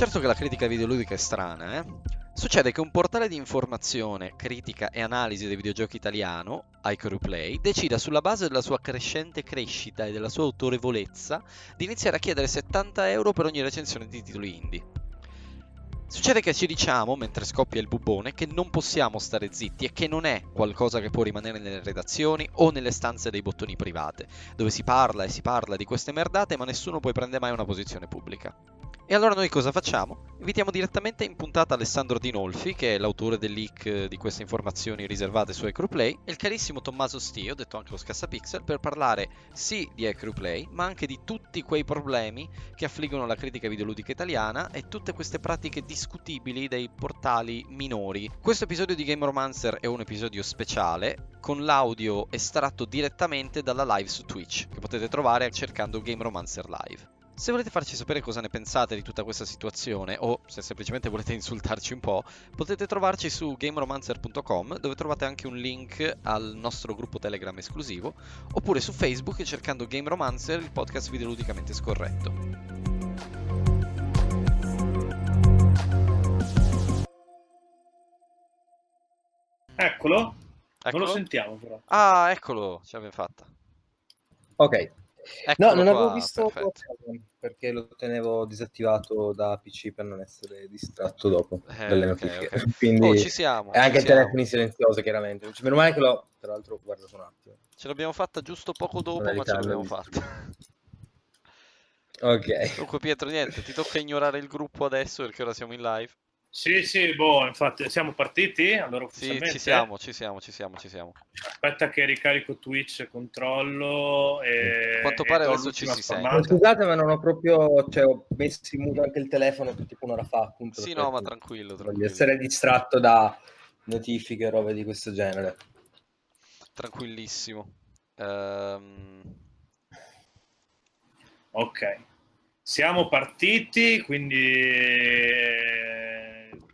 Certo che la critica videoludica è strana, eh? Succede che un portale di informazione, critica e analisi dei videogiochi italiano, iCoreplay, decida sulla base della sua crescente crescita e della sua autorevolezza di iniziare a chiedere 70 euro per ogni recensione di titoli indie. Succede che ci diciamo, mentre scoppia il bubone, che non possiamo stare zitti e che non è qualcosa che può rimanere nelle redazioni o nelle stanze dei bottoni private, dove si parla e si parla di queste merdate ma nessuno poi prende mai una posizione pubblica. E allora noi cosa facciamo? Invitiamo direttamente in puntata Alessandro Dinolfi, che è l'autore del leak di queste informazioni riservate su Ecruplay, e il carissimo Tommaso Stio, detto anche lo Scassapixel, per parlare sì di Ecruplay, ma anche di tutti quei problemi che affliggono la critica videoludica italiana e tutte queste pratiche discutibili dei portali minori. Questo episodio di Game Romancer è un episodio speciale, con l'audio estratto direttamente dalla live su Twitch, che potete trovare cercando Game Romancer Live. Se volete farci sapere cosa ne pensate di tutta questa situazione o se semplicemente volete insultarci un po', potete trovarci su gameromancer.com dove trovate anche un link al nostro gruppo Telegram esclusivo oppure su Facebook cercando Game Romancer, il podcast videoludicamente scorretto. Eccolo. Eccolo. Non lo sentiamo però. Ah, eccolo, ce l'abbiamo fatta. Ok. Eccolo no, non qua, avevo visto perfetto. Perché lo tenevo disattivato da PC per non essere distratto dopo Eh, dalle notifiche. ok. Quindi Oh, ci siamo. e anche il in silenzioso, chiaramente. Cioè, meno male che l'ho, tra l'altro, ho guardato un attimo. Ce l'abbiamo fatta giusto poco dopo, ma ce l'abbiamo fatta. Ok. Dunque Pietro, niente, ti tocca ignorare il gruppo adesso perché ora siamo in live. Sì, sì, boh, infatti siamo partiti, allora Sì, ci siamo, ci siamo, ci siamo, ci siamo. Aspetta che ricarico Twitch controllo e... A quanto pare e adesso ci si sente. Scusate, ma non ho proprio. Cioè, ho messo in muto anche il telefono tipo un'ora fa. Appunto, Sì, no, ma tranquillo, Voglio tranquillo. essere distratto da notifiche e robe di questo genere. Tranquillissimo. Ehm, Ok, siamo partiti, quindi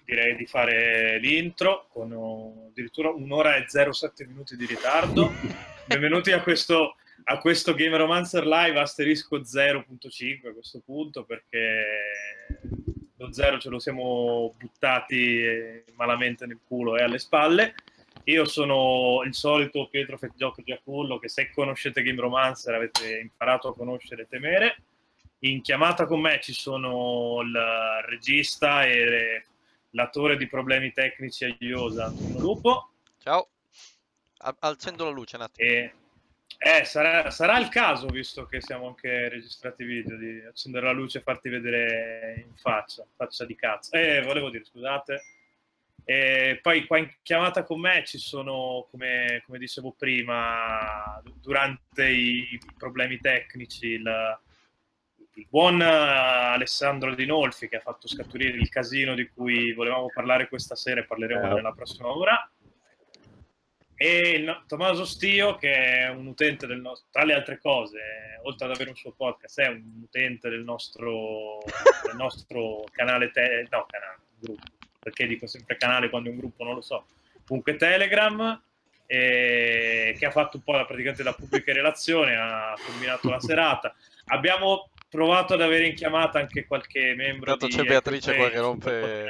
direi di fare l'intro con oh, addirittura un'ora e 07 minuti di ritardo. Benvenuti a questo, a questo Game Romancer Live asterisco 0.5 a questo punto perché lo zero ce lo siamo buttati eh, malamente nel culo e alle spalle. Io sono il solito Pietro Fettgioco Giacullo che se conoscete Game Romancer avete imparato a conoscere e temere. In chiamata con me ci sono il regista e l'attore di problemi tecnici a Iosa, Antonio Lupo. Ciao. A- Accendo la luce un attimo. E eh, sarà, sarà il caso, visto che siamo anche registrati video, di accendere la luce e farti vedere in faccia, faccia di cazzo. Eh, volevo dire, scusate. E poi qua in chiamata con me ci sono, come, come dicevo prima, durante i, i problemi tecnici, il, il buon eh, Alessandro Dinolfi che ha fatto scaturire il casino di cui volevamo parlare questa sera e parleremo Eh. nella prossima ora. E il no- Tommaso Stio che è un utente del nostro tra le altre cose oltre ad avere un suo podcast è un utente del nostro, del nostro canale te- no canale gruppo. Perché dico sempre canale quando è un gruppo non lo so. Comunque Telegram e che ha fatto un po' la, praticamente la pubblica relazione ha combinato la serata. Abbiamo provato ad avere in chiamata anche qualche membro Intanto di c'è Beatrice qua che rompe- eh,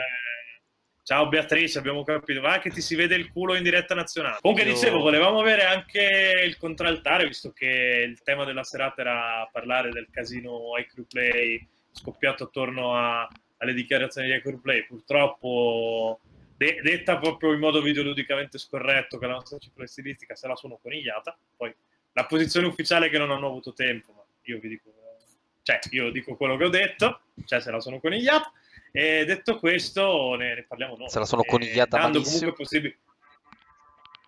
Ciao Beatrice, abbiamo capito, va che ti si vede il culo in diretta nazionale. Comunque Io- dicevo, volevamo avere anche il contraltare, visto che il tema della serata era parlare del casino iCrewplay scoppiato attorno a- alle dichiarazioni di iCrewplay. Purtroppo, de- detta proprio in modo videoludicamente scorretto, che la nostra cifra stilistica se la sono conigliata. Poi la posizione ufficiale è che non hanno avuto tempo, ma io vi dico, cioè, io dico quello che ho detto, cioè se la sono conigliata. E detto questo, ne, ne parliamo noi. Se la sono conigliata dando comunque possibili-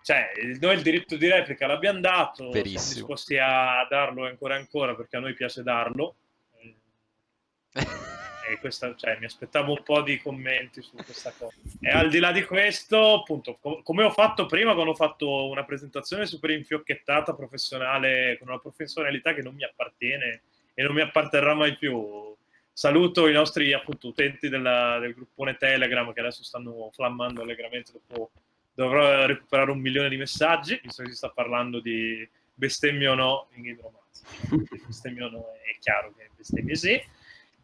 Cioè, noi il diritto di replica l'abbiamo dato, Verissimo. siamo disposti a darlo ancora e ancora perché a noi piace darlo. E questa, cioè, mi aspettavo un po' di commenti su questa cosa. E al di là di questo, appunto, com- come ho fatto prima, quando ho fatto una presentazione super infiocchettata, professionale, con una professionalità che non mi appartiene e non mi apparterrà mai più. Saluto i nostri appunto, utenti della- del gruppone Telegram che adesso stanno flammando allegramente dopo dovrò recuperare un milione di messaggi, visto che si sta parlando di bestemmio o no in Romancer. Bestemmio o no è chiaro che bestemmie sì.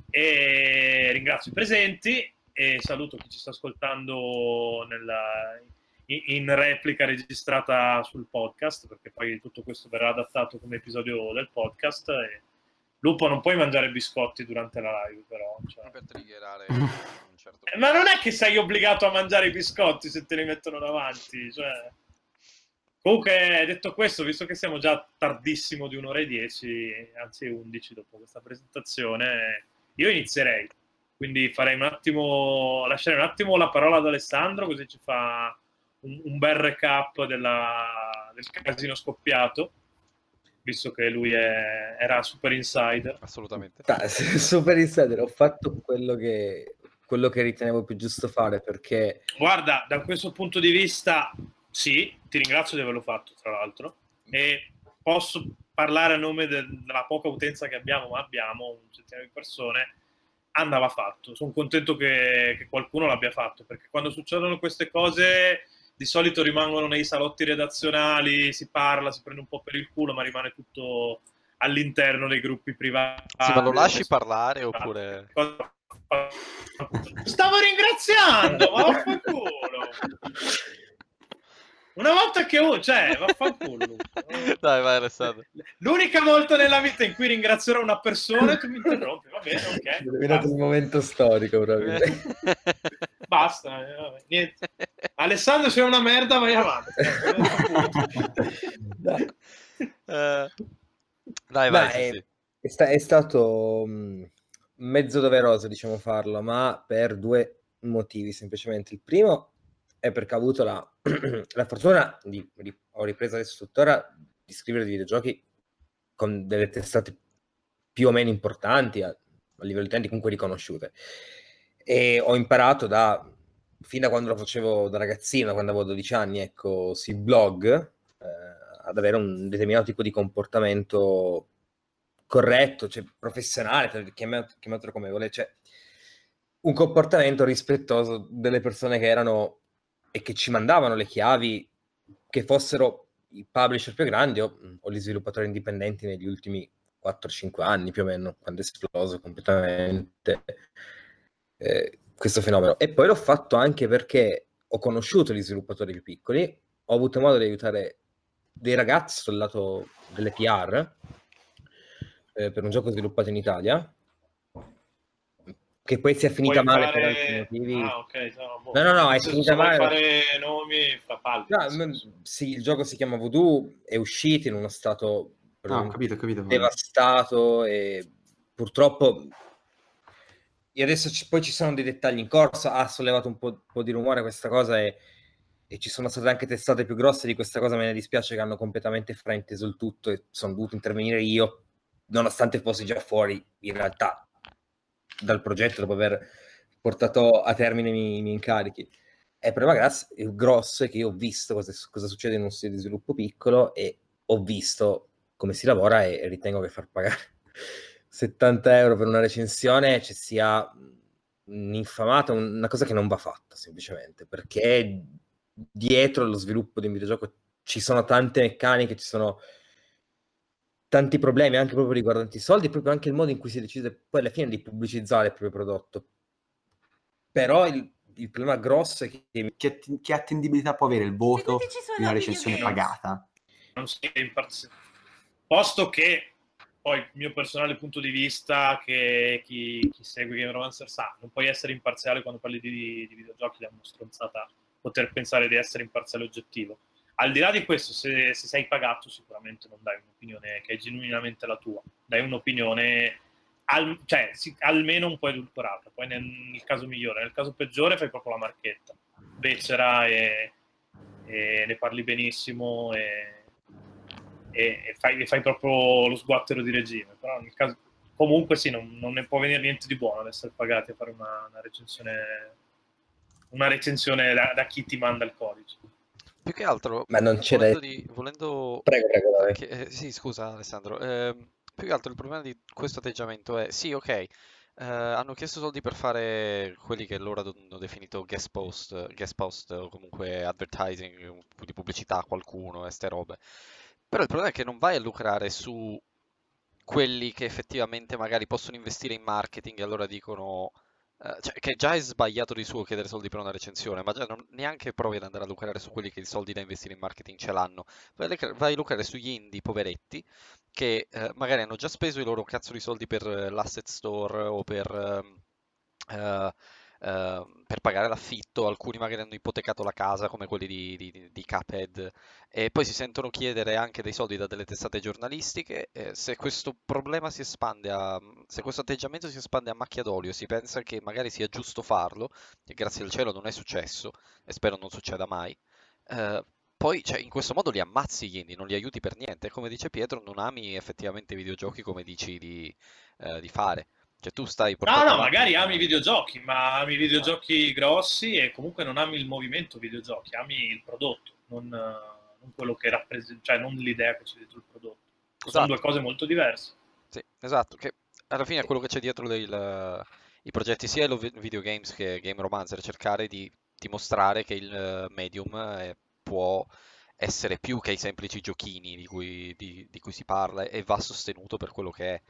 E ringrazio i presenti e saluto chi ci sta ascoltando nella, in, in replica registrata sul podcast, perché poi tutto questo verrà adattato come episodio del podcast. E... Lupo, non puoi mangiare biscotti durante la live, però. Cioè... Per triggerare un certo Eh, Ma non è che sei obbligato a mangiare i biscotti se te li mettono davanti. Cioè... Comunque, detto questo, visto che siamo già tardissimo di un'ora e dieci, anzi 11 dopo questa presentazione, io inizierei. Quindi farei un attimo, lascerei un attimo la parola ad Alessandro, così ci fa un, un bel recap della- del casino scoppiato, visto che lui è- era super insider. Assolutamente. Ta- Super insider, ho fatto quello che, quello che ritenevo più giusto fare perché Guarda, da questo punto di vista, sì, ti ringrazio di averlo fatto, tra l'altro, e posso parlare a nome del- della poca utenza che abbiamo, ma abbiamo un centinaio di persone, andava fatto. Sono contento che, che qualcuno l'abbia fatto, perché quando succedono queste cose di solito rimangono nei salotti redazionali, si parla, si prende un po' per il culo, ma rimane tutto all'interno dei gruppi privati. Sì, ma lo lasci parlare oppure... Cosa- Stavo ringraziando, ma vaffanculo. Una volta che uno, cioè, vaffanculo. Dai, vai Alessandro. L'unica volta nella vita in cui ringrazierò una persona e tu mi interrompi, va bene, ok. ho un momento storico proprio. Basta, eh, niente. Alessandro, sei una merda, vai avanti. Dai. Eh, Dai, vai, Beh, sì, è, sì. è sta- è stato mh, mezzo doveroso, diciamo, farlo, ma per due motivi, semplicemente. Il primo è perché ho avuto la, la fortuna di, di- ho ripreso adesso tuttora di scrivere videogiochi con delle testate più o meno importanti a, a livello di utenti, comunque riconosciute. E ho imparato da, fin da quando lo facevo da ragazzino, quando avevo 12 anni, ecco, sui blog, eh, ad avere un determinato tipo di comportamento corretto, cioè professionale, chiama- chiamatelo come vuole, cioè un comportamento rispettoso delle persone che erano e che ci mandavano le chiavi, che fossero i publisher più grandi o, o gli sviluppatori indipendenti negli ultimi 4-5 anni più o meno, quando è esploso completamente eh, questo fenomeno. E poi l'ho fatto anche perché ho conosciuto gli sviluppatori più piccoli, ho avuto modo di aiutare dei ragazzi sul lato delle PR eh, per un gioco sviluppato in Italia che poi si è finita Vuoi male per fare- altri motivi. Ah, ok, no, boh. No, no, no, è Se- finita se male. fare nomi, fa palle. No, sì, il gioco si chiama Voodoo, è uscito in uno stato ho capito, ho capito. devastato e purtroppo e adesso ci- poi ci sono dei dettagli in corso, ha sollevato un po', un po' di rumore questa cosa e, e ci sono state anche testate più grosse di questa cosa, me ne dispiace che hanno completamente frainteso il tutto e sono dovuto intervenire io, nonostante fossi già fuori in realtà dal progetto dopo aver portato a termine i miei, miei incarichi. E problema gras- il grosso è che io ho visto cosa, cosa succede in uno studio di sviluppo piccolo e ho visto come si lavora e ritengo che far pagare 70 euro per una recensione ci sia un'infamata, una cosa che non va fatta semplicemente, perché dietro lo sviluppo di un videogioco ci sono tante meccaniche, ci sono tanti problemi anche proprio riguardanti i soldi e proprio anche il modo in cui si decide poi alla fine di pubblicizzare il proprio prodotto. Però il, il problema grosso è che Che, che attendibilità può avere il voto di una recensione pagata? non sei imparziale. Posto che poi il mio personale punto di vista, che chi, chi segue Game Romancer sa, non puoi essere imparziale quando parli di, di videogiochi, è una stronzata poter pensare di essere imparziale oggettivo. Al di là di questo, se, se sei pagato, sicuramente non dai un'opinione che è genuinamente la tua, dai un'opinione al- cioè, sì, almeno un po' edulcorata. Poi nel, nel caso migliore, nel caso peggiore fai proprio la marchetta, becera e, e ne parli benissimo e, e- e fai, e fai proprio lo sguattero di regime. Però nel caso, comunque sì, non, non ne può venire niente di buono ad essere pagati a fare una, una recensione, una recensione da, da chi ti manda il codice. Più che altro, Ma non da- volendo, di- volendo Prego, prego, che- eh, sì, scusa Alessandro, ehm, più che altro il problema di questo atteggiamento è, sì, ok, eh, hanno chiesto soldi per fare quelli che loro hanno definito guest post, guest post o comunque advertising, di pubblicità a qualcuno e ste robe. Però il problema è che non vai a lucrare su quelli che effettivamente magari possono investire in marketing e allora dicono eh, cioè, che già è sbagliato di suo chiedere soldi per una recensione, ma già non, neanche provi ad andare a lucrare su quelli che i soldi da investire in marketing ce l'hanno. Vai, vai a lucrare sugli indie poveretti che eh, magari hanno già speso i loro cazzo di soldi per eh, l'asset store o per... ehm, eh, Ehm, per pagare l'affitto, alcuni magari hanno ipotecato la casa come quelli di, di, di Cuphead e poi si sentono chiedere anche dei soldi da delle testate giornalistiche. Eh, se questo problema si espande a, se questo atteggiamento si espande a macchia d'olio, si pensa che magari sia giusto farlo, e grazie al cielo non è successo e spero non succeda mai. Eh, poi cioè, in questo modo li ammazzi gli indie, non li aiuti per niente. Come dice Pietro, non ami effettivamente i videogiochi come dici di, eh, di fare. Cioè tu stai No, no, magari ami i videogiochi, ma ami i videogiochi grossi e comunque non ami il movimento videogiochi, ami il prodotto, non, non quello che rappresenta, cioè non l'idea che c'è dietro il prodotto. Esatto. Sono due cose molto diverse. Sì, esatto, che alla fine è quello che c'è dietro dei, i progetti sia lo videogames che Game Romancer, cercare di dimostrare che il medium è, può essere più che i semplici giochini di cui, di, di cui si parla e va sostenuto per quello che è.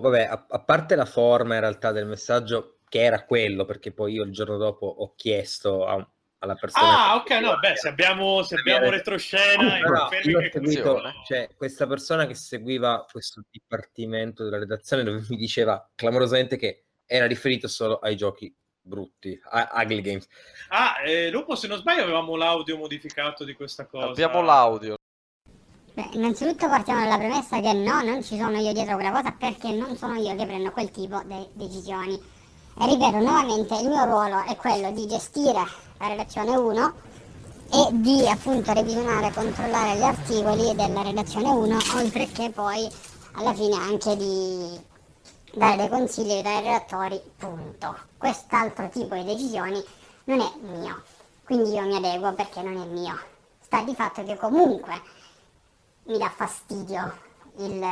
Vabbè, a, a parte la forma in realtà del messaggio, che era quello, perché poi io il giorno dopo ho chiesto a, alla persona... Ah, ok, no, beh, se abbiamo, se abbiamo retroscena... No, ho seguito, cioè, questa persona che seguiva questo dipartimento della redazione dove mi diceva clamorosamente che era riferito solo ai giochi brutti, a ugly games. Ah, eh, Lupo, se non sbaglio avevamo l'audio modificato di questa cosa. Abbiamo l'audio. Beh, innanzitutto partiamo dalla premessa che no, non ci sono io dietro quella cosa perché non sono io che prendo quel tipo di decisioni. E ripeto nuovamente, il mio ruolo è quello di gestire la redazione 1 e di appunto revisionare e controllare gli articoli della redazione 1, oltre che poi alla fine anche di dare dei consigli ai redattori, punto. Quest'altro tipo di decisioni non è mio, quindi io mi adeguo perché non è mio. Sta di fatto che comunque mi dà fastidio il,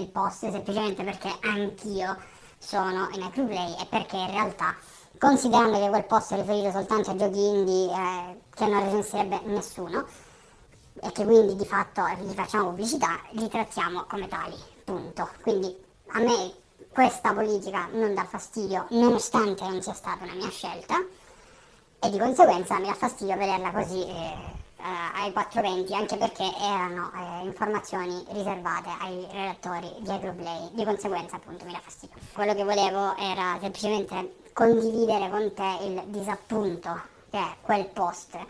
il post semplicemente perché anch'io sono in Play e perché in realtà considerando che quel post è riferito soltanto a giochi indie eh, che non recensirebbe nessuno e che quindi di fatto gli facciamo pubblicità, li trattiamo come tali, punto. Quindi a me questa politica non dà fastidio nonostante non sia stata una mia scelta e di conseguenza mi dà fastidio vederla così eh, ai 420 anche perché erano eh, informazioni riservate ai relatori di Agroplay, di conseguenza appunto mi dà fastidio. Quello che volevo era semplicemente condividere con te il disappunto che quel post eh,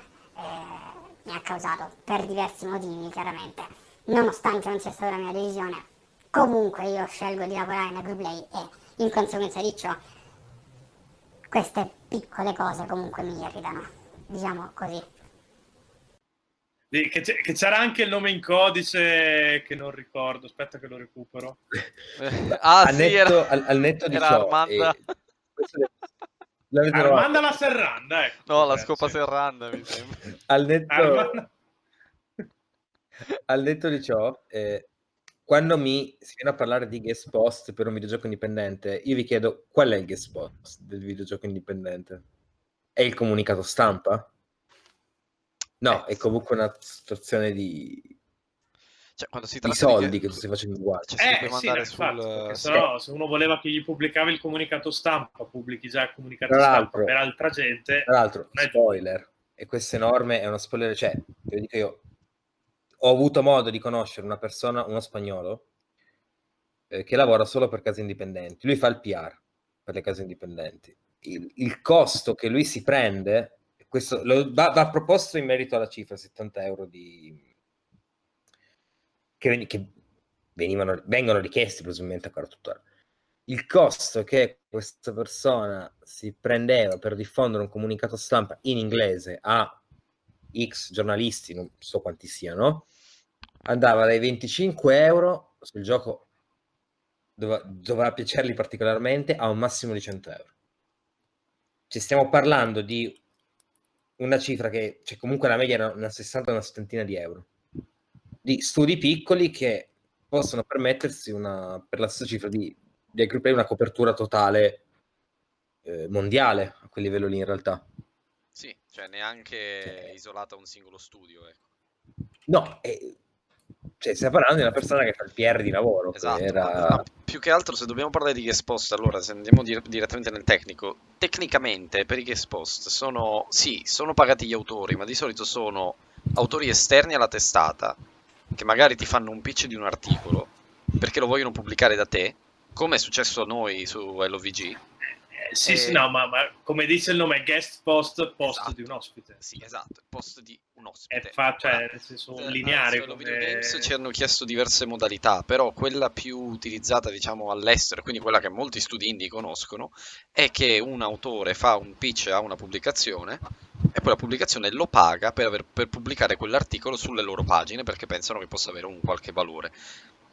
mi ha causato per diversi motivi chiaramente, nonostante non sia stata la mia decisione, comunque io scelgo di lavorare in Agroplay e in conseguenza di ciò queste piccole cose comunque mi irritano, diciamo così che, che, c'era anche il nome in codice che non ricordo, aspetta che lo recupero. ah, al, sì, netto, era, al, al netto di era ciò, Armanda. E... Armanda la Serranda, ecco. No, la scopa sì. Serranda, mi sembra. Al netto, al netto di ciò, eh, quando mi si viene a parlare di guest post per un videogioco indipendente, io vi chiedo qual è il guest post del videogioco indipendente? È il comunicato stampa? No, è comunque una situazione di, cioè, quando si di soldi che, tu stai facendo uguale. Cioè, eh, sì, no, sul... se, no, se uno voleva che gli pubblicava il comunicato stampa, pubblichi già il comunicato stampa per altra gente. Tra l'altro, spoiler, e questa enorme è uno spoiler, cioè, io dico io, ho avuto modo di conoscere una persona, uno spagnolo, eh, che lavora solo per case indipendenti. Lui fa il PR per le case indipendenti. Il, il costo che lui si prende questo lo, va, va, proposto in merito alla cifra 70 euro di che, che venivano, vengono richiesti presumibilmente ancora tuttora il costo che questa persona si prendeva per diffondere un comunicato stampa in inglese a X giornalisti, non so quanti siano, andava dai 25 euro sul gioco dov- dovrà piacergli particolarmente a un massimo di 100 euro. Ci stiamo parlando di una cifra che, cioè comunque la media era una 60 una settantina di euro, di studi piccoli che possono permettersi una, per la stessa cifra di, di aggruppare una copertura totale eh, mondiale a quel livello lì in realtà. Sì, cioè neanche eh. isolata a un singolo studio. Ecco. No, eh, Cioè, stiamo parlando di una persona che fa il PR di lavoro. Esatto, era... ma- ma più che altro se dobbiamo parlare di guest post, allora se andiamo dir- direttamente nel tecnico, tecnicamente per i guest post sono, sì, sono pagati gli autori, ma di solito sono autori esterni alla testata, che magari ti fanno un pitch di un articolo, perché lo vogliono pubblicare da te, come è successo a noi su LOVG. Sì, sì, Eh, no, ma, ma come dice il nome, guest post, post Esatto. di un ospite. Sì, esatto, post di un È ospite. fa, cioè, nel senso, Eh, lineare. come- Video Games ci hanno chiesto diverse modalità, però quella più utilizzata, diciamo, all'estero, quindi quella che molti studi indie conoscono, è che un autore fa un pitch a una pubblicazione e poi la pubblicazione lo paga per, aver- per pubblicare quell'articolo sulle loro pagine perché pensano che possa avere un qualche valore.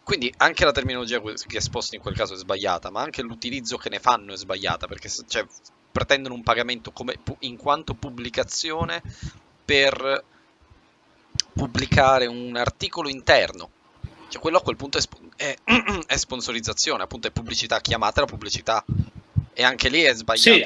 Quindi anche la terminologia che esposta in quel caso è sbagliata, ma anche l'utilizzo che ne fanno è sbagliata, perché cioè, pretendono un pagamento come, in quanto pubblicazione per pubblicare un articolo interno. Cioè, quello a quel punto è, è- è sponsorizzazione, appunto è pubblicità, chiamatela pubblicità. E anche lì è sbagliato Sì,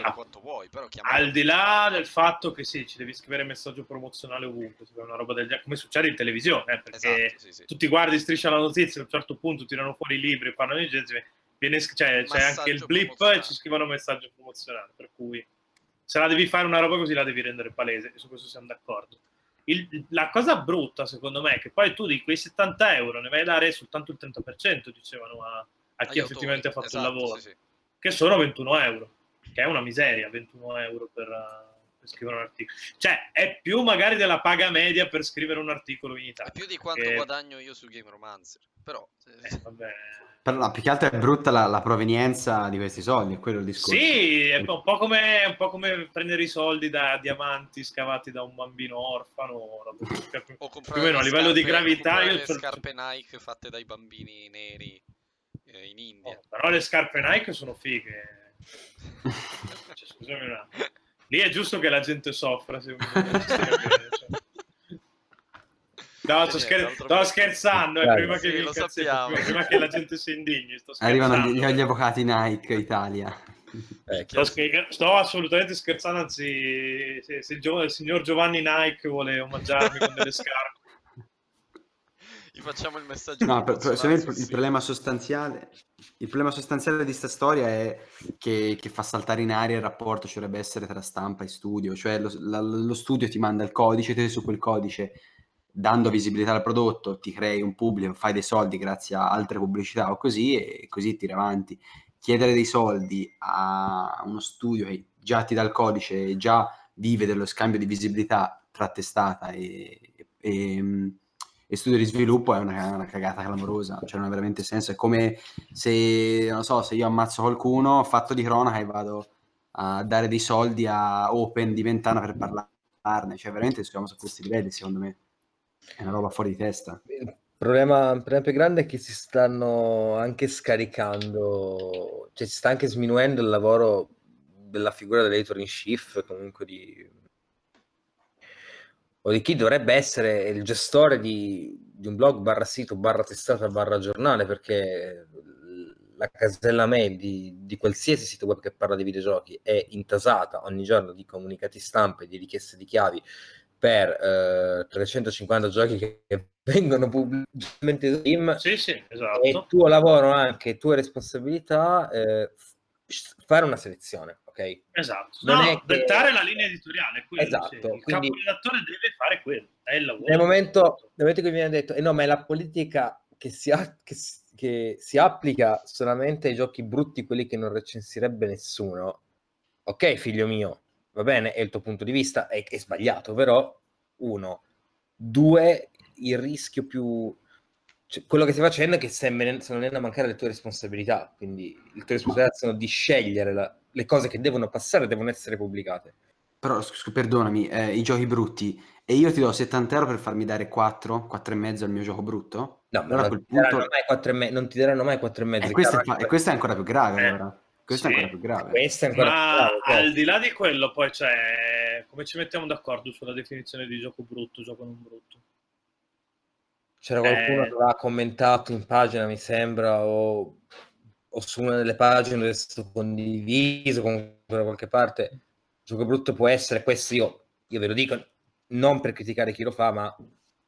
vuoi, però chiamatela Al di là del fatto che sì, ci devi scrivere messaggio promozionale ovunque, una roba del genere, come succede in televisione, eh, perché Esatto, sì, sì. tu ti guardi striscia la notizia, a un certo punto tirano fuori i libri, parlano di gente, viene, cioè, c'è anche il blip e ci scrivono messaggio promozionale, per cui se la devi fare una roba così la devi rendere palese, e su questo siamo d'accordo. Il- la cosa brutta, secondo me, è che poi tu di quei 70 euro ne vai a dare soltanto il 30%, dicevano a, a chi autori, effettivamente ha fatto esatto, il lavoro sì. che sono 21 euro, che è una miseria, 21 euro per, uh, per scrivere un articolo. Cioè, è più magari della paga media per scrivere un articolo in È Italia. più di quanto Eh, guadagno io su Game Romancer. Però, Eh, vabbè. Però no, più che altro è brutta la, la provenienza di questi soldi, è quello il discorso. Sì, è un po' come, un po' come prendere i soldi da diamanti scavati da un bambino orfano. o Più o meno a livello di scarpe- gravità. comprare Io le scarpe Nike fatte dai bambini neri eh, in India. Oh, però le scarpe Nike sono fighe. Cioè, scusami un attimo. Lì è giusto che la gente soffra. Se cioè. No, sto, Niente, scher- sto che- scherzando, eh, Dai, prima, sì, che sappiamo. prima- che la gente si indigni. Sto Arrivano gli avvocati Nike Italia. Eh, Sto, scher- sto assolutamente scherzando, anzi, se, se il, gio- il signor Giovanni Nike vuole omaggiarmi con delle scarpe. Gli facciamo il messaggio. No, per- per- il, il problema sostanziale, il problema sostanziale di sta storia è che, che fa saltare in aria il rapporto ci dovrebbe essere tra stampa e studio, cioè lo, la- lo studio ti manda il codice, te su quel codice, dando visibilità al prodotto, ti crei un pubblico, fai dei soldi grazie a altre pubblicità o così e così tiri avanti. Chiedere dei soldi a uno studio che già ti dà il codice e già vive dello scambio di visibilità tra testata e, e- e studio di sviluppo è una, una cagata clamorosa, cioè non ha veramente senso. È come se, non so, se io ammazzo qualcuno, fatto di cronaca e vado a dare dei soldi a Open di Ventana per parlarne, cioè veramente siamo su questi livelli secondo me. È una roba fuori di testa. Il problema, il problema più grande è che si stanno anche scaricando, cioè si sta anche sminuendo il lavoro della figura dell'editor in chief, comunque di, o di chi dovrebbe essere il gestore di, di un blog barra sito barra testata barra giornale, perché la casella mail di, di qualsiasi sito web che parla di videogiochi è intasata ogni giorno di comunicati stampa e di richieste di chiavi per eh, 350 giochi che, vengono pubblicamente in Steam Sì, sì, è esatto. tuo lavoro anche, tue responsabilità eh, fare una selezione, ok? Esatto. Non No, è che- dettare la linea editoriale. Quello, Esatto, sì. Il quindi- caporedattore deve fare quello. È il lavoro. Nel momento, nel momento in cui viene detto, eh no, ma è la politica che si, ha- che che si applica solamente ai giochi brutti, quelli che non recensirebbe nessuno, ok, figlio mio, va bene, è il tuo punto di vista, è, è sbagliato, però, uno, due, il rischio più... cioè, quello che stai facendo è che stai venendo- a mancare le tue responsabilità, quindi le tue responsabilità sono di scegliere la- le cose che devono passare, devono essere pubblicate. Però, sc- perdonami, eh, i giochi brutti, e io ti do 70 euro per farmi dare 4, 4 e mezzo al mio gioco brutto? No, ma allora non quel ti, daranno punto... mai quattro e me- non ti daranno mai 4 e mezzo. Eh, questo, è, fa- e questo è ancora più grave, Eh, allora. Questo sì. è ancora più grave. Ancora Ma più grave, certo. al di là di quello, poi c'è come ci mettiamo d'accordo sulla definizione di gioco brutto, gioco non brutto. C'era qualcuno Eh. che aveva commentato in pagina, mi sembra, o, o su una delle pagine è stato condiviso, comunque da qualche parte. Gioco brutto può essere questo, io, io ve lo dico, non per criticare chi lo fa, ma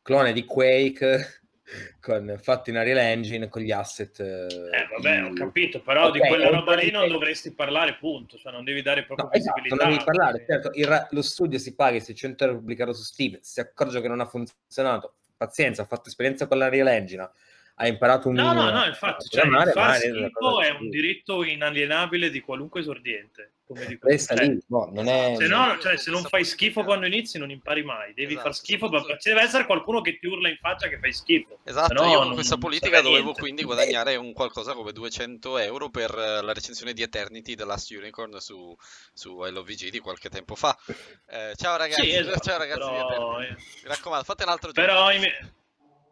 clone di Quake, con, fatto in Unreal Engine con gli asset. Eh, vabbè, ho capito, però okay, di quella roba lì non dovresti parlare, punto. Cioè, non devi dare proprio no, visibilità. Esatto, non devi parlare. Certo, il, lo studio si paga i 600 euro pubblicato su Steam, si accorge che non ha funzionato, pazienza, ha fatto esperienza con la Real Engine, ha imparato un... No, no, no, infatti, cioè, fare, far schifo è un diritto inalienabile di qualunque esordiente. Come dico. Resta cioè, lì, no, non è... Se, no, cioè, se non fai schifo quando inizi non impari mai, devi esatto, far schifo, ma ci deve essere qualcuno che ti urla in faccia che fai schifo. Esatto, no, io con questa politica dovevo niente. quindi guadagnare un qualcosa come 200 euro per la recensione di Eternity The Last Unicorn su, su LOVG di qualche tempo fa. Eh, ciao ragazzi, sì, esatto, ciao ragazzi, però... mi raccomando, fate un altro gioco. Però,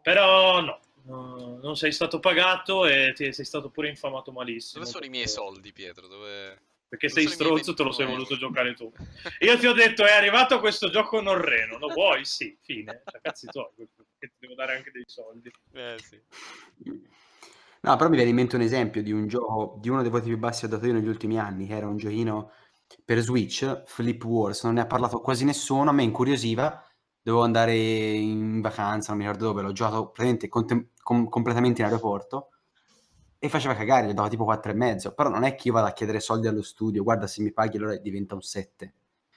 però no, No, non sei stato pagato e ti, sei stato pure infamato malissimo. Dove sono i miei soldi, Pietro? Dove... Perché Dove sei stronzo, te lo sei voluto giocare tu. Io ti ho detto, è arrivato questo gioco norreno, lo vuoi? Sì, fine. Cioè, cazzi tuoi, perché ti devo dare anche dei soldi. Eh, sì. No, però mi viene in mente un esempio di un gioco, di uno dei voti più bassi ho dato io negli ultimi anni, che era un giochino per Switch, Flip Wars, non ne ha parlato quasi nessuno, a me incuriosiva, dovevo andare in vacanza, non mi ricordo dove, l'ho giocato praticamente contem- com- completamente in aeroporto e faceva cagare, gli davo tipo 4 e mezzo, però non è che io vado a chiedere soldi allo studio, guarda se mi paghi allora diventa un 7.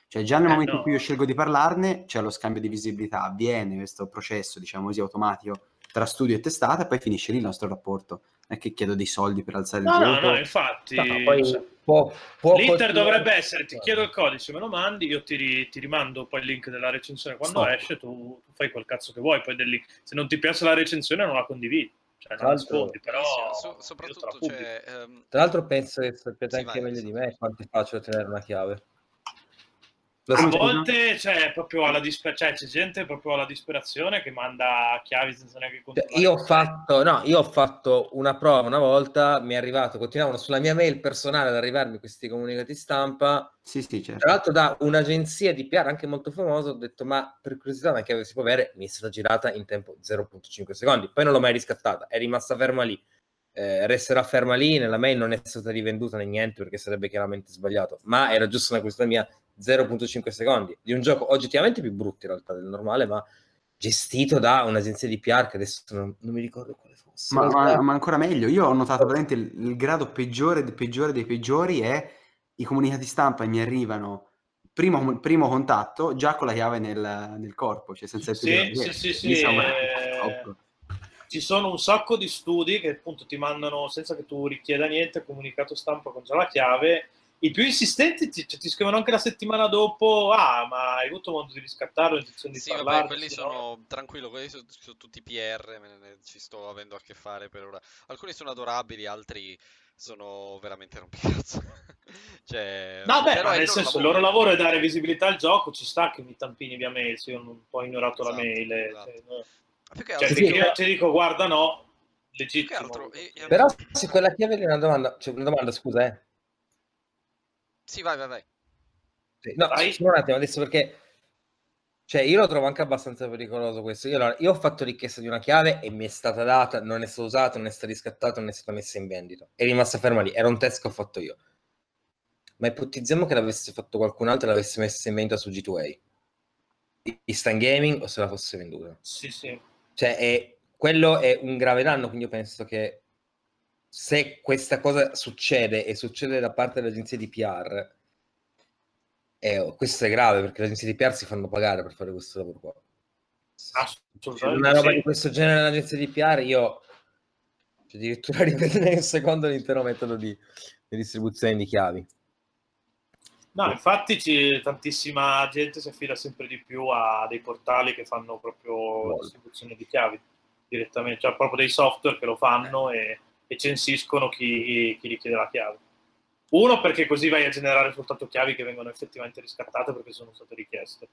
Cioè già nel eh momento no. in cui io scelgo di parlarne c'è lo scambio di visibilità, avviene questo processo, diciamo così, automatico tra studio e testata e poi finisce lì il nostro rapporto. Non è che chiedo dei soldi per alzare no, il gioco. No, no, infatti... No, poi Può, può L'iter dovrebbe essere, ti chiedo il codice, me lo mandi, io ti, ri, ti rimando poi il link della recensione quando Stop. esce, tu, tu, fai quel cazzo che vuoi, poi del link. se non ti piace la recensione non la condividi. Cioè, non rispondi, però so, soprattutto cioè, um... tra l'altro penso che sappiate sì, anche vai, meglio sì. di me quanto è facile ottenere una chiave a volte cioè, proprio alla disper- cioè, c'è gente proprio alla disperazione che manda chiavi senza neanche cioè, controllare. Io ho fatto, no, io ho fatto una prova una volta, mi è arrivato, continuavano sulla mia mail personale ad arrivarmi questi comunicati stampa. Sì, sì, certo. Tra l'altro da un'agenzia di PR anche molto famosa, ho detto ma per curiosità una chiave si può avere, mi è stata girata in tempo 0.5 secondi, poi non l'ho mai riscattata, è rimasta ferma lì. Eh, resterà ferma lì, nella mail non è stata rivenduta né niente perché sarebbe chiaramente sbagliato, ma era giusto una questione mia 0.5 secondi. Di un gioco oggettivamente più brutto in realtà del normale, ma gestito da un'agenzia di PR che adesso non, non mi ricordo quale fosse. Ma, ma, ma, ancora meglio, io ho notato veramente il, il grado peggiore, peggiore dei peggiori è i comunicati stampa e mi arrivano primo, primo contatto già con la chiave nel, nel corpo, cioè senza il sì, sì, sì, sì, insomma, eh, ci sono un sacco di studi che appunto ti mandano senza che tu richieda niente comunicato stampa con già la chiave i più insistenti ti, cioè, ti, scrivono anche la settimana dopo: Ah, ma hai avuto modo di riscattarlo? Intenzione di sì, vabbè, quelli sono no? tranquillo, quelli sono, sono, tutti PR, me ne, ci sto avendo a che fare per ora. Alcuni sono adorabili, altri sono veramente rompicazzo. cioè, no, beh, però nel senso, lavoro. il loro lavoro è dare visibilità al gioco. Ci sta che mi tampini via mail. Se io non ho ignorato esatto, la mail, esatto. cioè, no. Cioè, sì, io ti dico, guarda, no, legittimo. Altro, e, e... Però, se quella chiave è una domanda, cioè, una domanda, scusa, eh sì, vai, vai, vai. No, vai. un attimo adesso perché cioè, io lo trovo anche abbastanza pericoloso questo. Io, allora, io, ho fatto richiesta di una chiave e mi è stata data, non è stata usata, non è stata riscattata, non è stata messa in vendita. È rimasta ferma lì. Era un test che ho fatto io. Ma ipotizziamo che l'avesse fatto qualcun altro e l'avesse messa in vendita su G2A. Instant Gaming o se la fosse venduta. Sì, sì. Cioè, è, quello è un grave danno, quindi io penso che se questa cosa succede e succede da parte delle agenzie di PR, eh, questo è grave perché le agenzie di PR si fanno pagare per fare questo lavoro qua. Una roba sì. di questo genere nell'agenzia di PR, io cioè, addirittura ripetere in un secondo l'intero metodo di, di distribuzione di chiavi. No, infatti c- tantissima gente si affida sempre di più a dei portali che fanno proprio distribuzione di chiavi direttamente, cioè proprio dei software che lo fanno e e censiscono chi, chi richiede la chiave. Uno, perché così vai a generare soltanto chiavi che vengono effettivamente riscattate perché sono state richieste.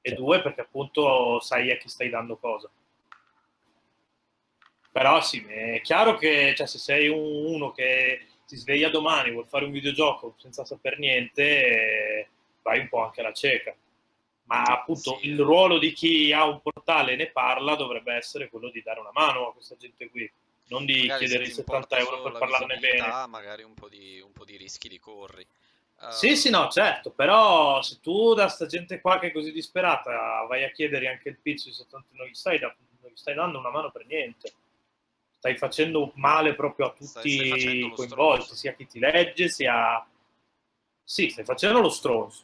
E due, perché appunto sai a chi stai dando cosa. Però sì, è chiaro che cioè, se sei un, uno che si sveglia domani, vuol fare un videogioco senza saper niente, vai un po' anche alla cieca. Ma appunto sì. il ruolo di chi ha un portale e ne parla dovrebbe essere quello di dare una mano a questa gente qui non di magari chiedere i 70 euro per parlarne bene. Magari un po' di, un po di rischi li corri. Uh... Sì, sì, no, certo, però se tu da sta gente qua che è così disperata vai a chiedere anche il pizzo di 70 non gli stai, da, non gli stai dando una mano per niente. Stai facendo male proprio a Stai- tutti stai facendo i coinvolti, sia chi ti legge, sia... Sì, stai facendo lo stronzo,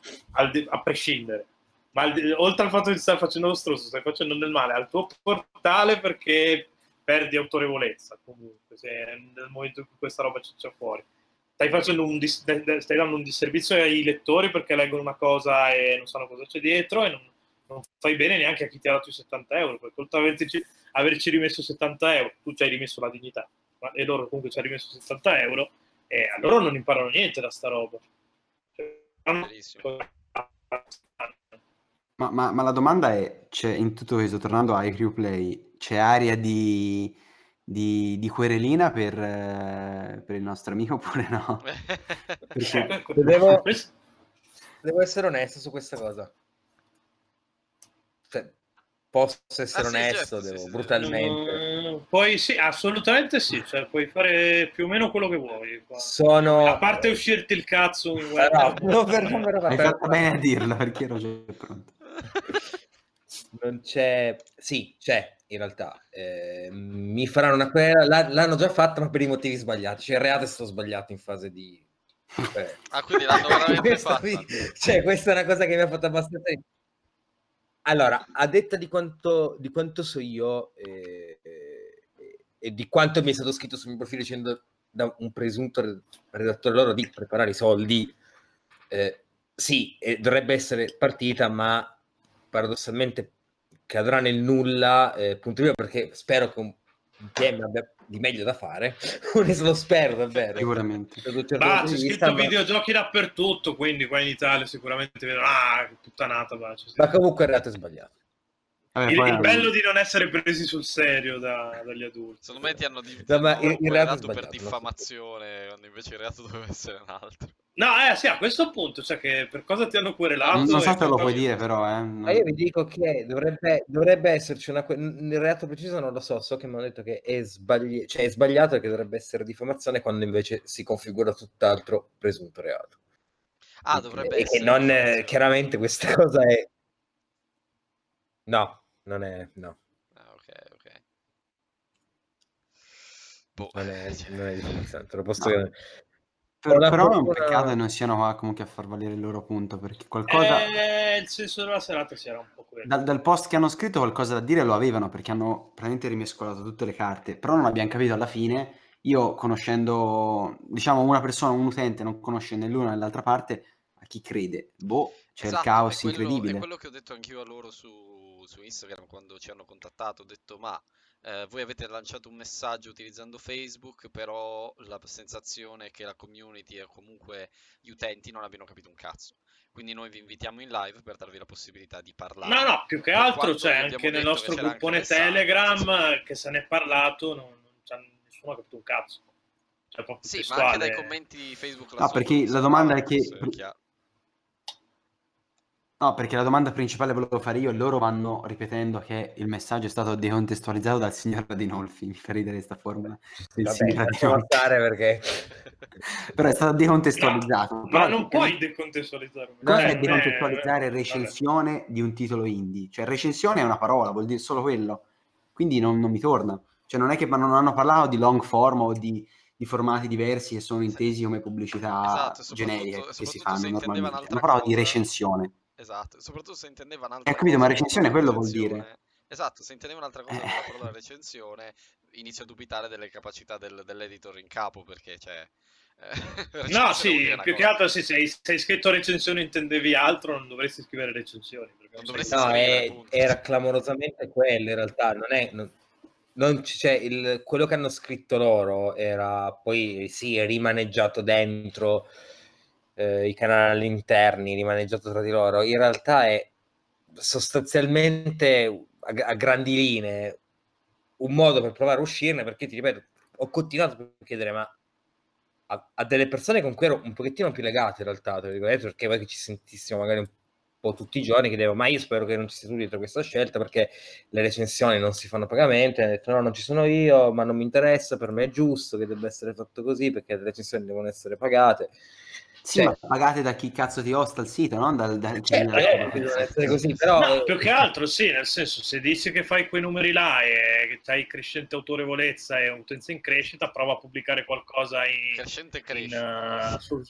di- a prescindere. Ma di- oltre al fatto che stai facendo lo stronzo, stai facendo del male al tuo portale perché perdi autorevolezza comunque, se nel momento in cui questa roba ci c'è fuori. Stai, facendo un dis- stai dando un disservizio ai lettori perché leggono una cosa e non sanno cosa c'è dietro e non, non fai bene neanche a chi ti ha dato i 70 euro, perché oltre a averci, averci rimesso 70 euro, tu ci hai rimesso la dignità, ma- e loro comunque ci hai rimesso 70 euro, e a loro non imparano niente da sta roba. Cioè, hanno-. Ma, ma- ma la domanda è, c'è, in tutto questo, tornando a iCrew Play, c'è aria di, di, di querelina per, eh, per il nostro amico oppure no? Cioè, Perché- que- Devo- Devo essere onesto su questa cosa. Cioè, posso essere Ah, sì, onesto, certo, devo sì, sì. brutalmente. Mm, Poi sì, assolutamente sì, cioè, puoi fare più o meno quello che vuoi. qua. Sono... A parte uscirti il cazzo. No, per- per- Hai fatto bene a dirlo perché ero già pronto. Non c'è... Sì, c'è, in realtà. Eh, mi faranno una querela, l'ha- l'hanno già fatta, ma per i motivi sbagliati. Cioè, il reato è stato sbagliato in fase di... eh, Ah, quindi l'hanno veramente Questa fatta. qui- cioè, questa è una cosa che mi ha fatto abbastanza. Allora, a detta di quanto, di quanto so io eh, eh, e di quanto mi è stato scritto sul mio profilo dicendo da un presunto re- redattore loro di preparare i soldi, eh, sì, eh, dovrebbe essere partita, ma paradossalmente cadrà nel nulla, eh, punto primo perché spero che un, PM abbia di meglio da fare, lo spero davvero. Sicuramente. Certo Ma c'è scritto vista, ma- videogiochi dappertutto, quindi qua in Italia sicuramente vedono, ah, che puttanata. c'è Ma comunque il reato è sbagliato. Vabbè, il, poi il bello di non essere presi sul serio da- dagli adulti. Secondo me ti hanno, di- No, ma il- il reato per diffamazione, quando invece il reato doveva essere un altro. No, eh sì, a questo punto, cioè che per cosa ti hanno querelato? Non, non so e se lo puoi dire però, eh. Ma io vi dico che dovrebbe, dovrebbe esserci una... Il reato preciso non lo so, so che mi hanno detto che è, sbagli- cioè è sbagliato e che dovrebbe essere diffamazione quando invece si configura tutt'altro presunto reato. Ah, E che- dovrebbe e essere. che non, chiaramente questa cosa è... No, non è... No, Ah, ok, ok. Boh, non è, non è diffamazione, te lo posso No. Per- però è un peccato che non siano qua comunque a far valere il loro punto, perché qualcosa... Eh, il senso della serata si era un po' quello. Dal, dal post che hanno scritto qualcosa da dire lo avevano perché hanno praticamente rimescolato tutte le carte, però non abbiamo capito alla fine. Io conoscendo, diciamo, una persona, un utente, non conosce né l'una né l'altra parte, a chi crede? Boh, c'è Esatto, il caos è quello, incredibile. È quello che ho detto anch'io a loro su, su Instagram quando ci hanno contattato. Ho detto, ma eh, voi avete lanciato un messaggio utilizzando Facebook, però la sensazione è che la community e comunque gli utenti non abbiano capito un cazzo. Quindi noi vi invitiamo in live per darvi la possibilità di parlare. No, no, più che Per altro c'è anche nel nostro gruppone Telegram che se ne è parlato, non, non nessuno ha capito un cazzo. Cioè, Sì, ma anche dai commenti Facebook là No, sotto perché la domanda è che chiaro. No, perché la domanda principale volevo fare io, loro vanno ripetendo che il messaggio è stato decontestualizzato dal signor Radinolfi, mi fa ridere questa formula. Il Vabbè, stare perché... Però è stato decontestualizzato. Ma Però non puoi decontestualizzare. Cosa Eh, è eh, decontestualizzare vabbè. recensione di un titolo indie? Cioè, recensione è una parola, vuol dire solo quello. Quindi non, non mi torna. Cioè, non è che ma non hanno parlato di long form o di, di formati diversi che sono intesi come pubblicità Esatto, generiche che si fanno normalmente. Hanno parlato di cosa. recensione. Esatto, soprattutto se intendeva un'altra Eh, capito, ma recensione quello vuol recensione. dire. Esatto, se intendeva un'altra cosa con Eh. la parola recensione, inizio a dubitare delle capacità del- dell'editor in capo, perché cioè... eh, No, recensione sì, più che cosa. altro sì, se hai, se hai scritto recensioni e intendevi altro, non dovresti scrivere recensioni. perché Non sei- dovresti No, scrivere, è- era clamorosamente quello in realtà, non è... non- non c- cioè, il- quello che hanno scritto loro era poi sì, rimaneggiato dentro eh, i canali interni, rimaneggiato tra di loro. In realtà è sostanzialmente a, a grandi linee un modo per provare a uscirne, perché ti ripeto, ho continuato a chiedere, ma a, a delle persone con cui ero un pochettino più legato in realtà, tra virgolette, perché poi che ci sentissimo magari un po' tutti i giorni chiedevo ma io spero che non ci sia tu dietro questa scelta perché le recensioni non si fanno a pagamento e ho detto no non ci sono io ma non mi interessa per me è giusto che debba essere fatto così perché le recensioni devono essere pagate Sì, Cioè- ma pagate da chi cazzo ti hosta il sito, non dal, dal dal- eh, così, però No, più che altro sì, nel senso, se dici che fai quei numeri là e che hai crescente autorevolezza e utenza in crescita, prova a pubblicare qualcosa in... Crescente in, crescita. eh, sul-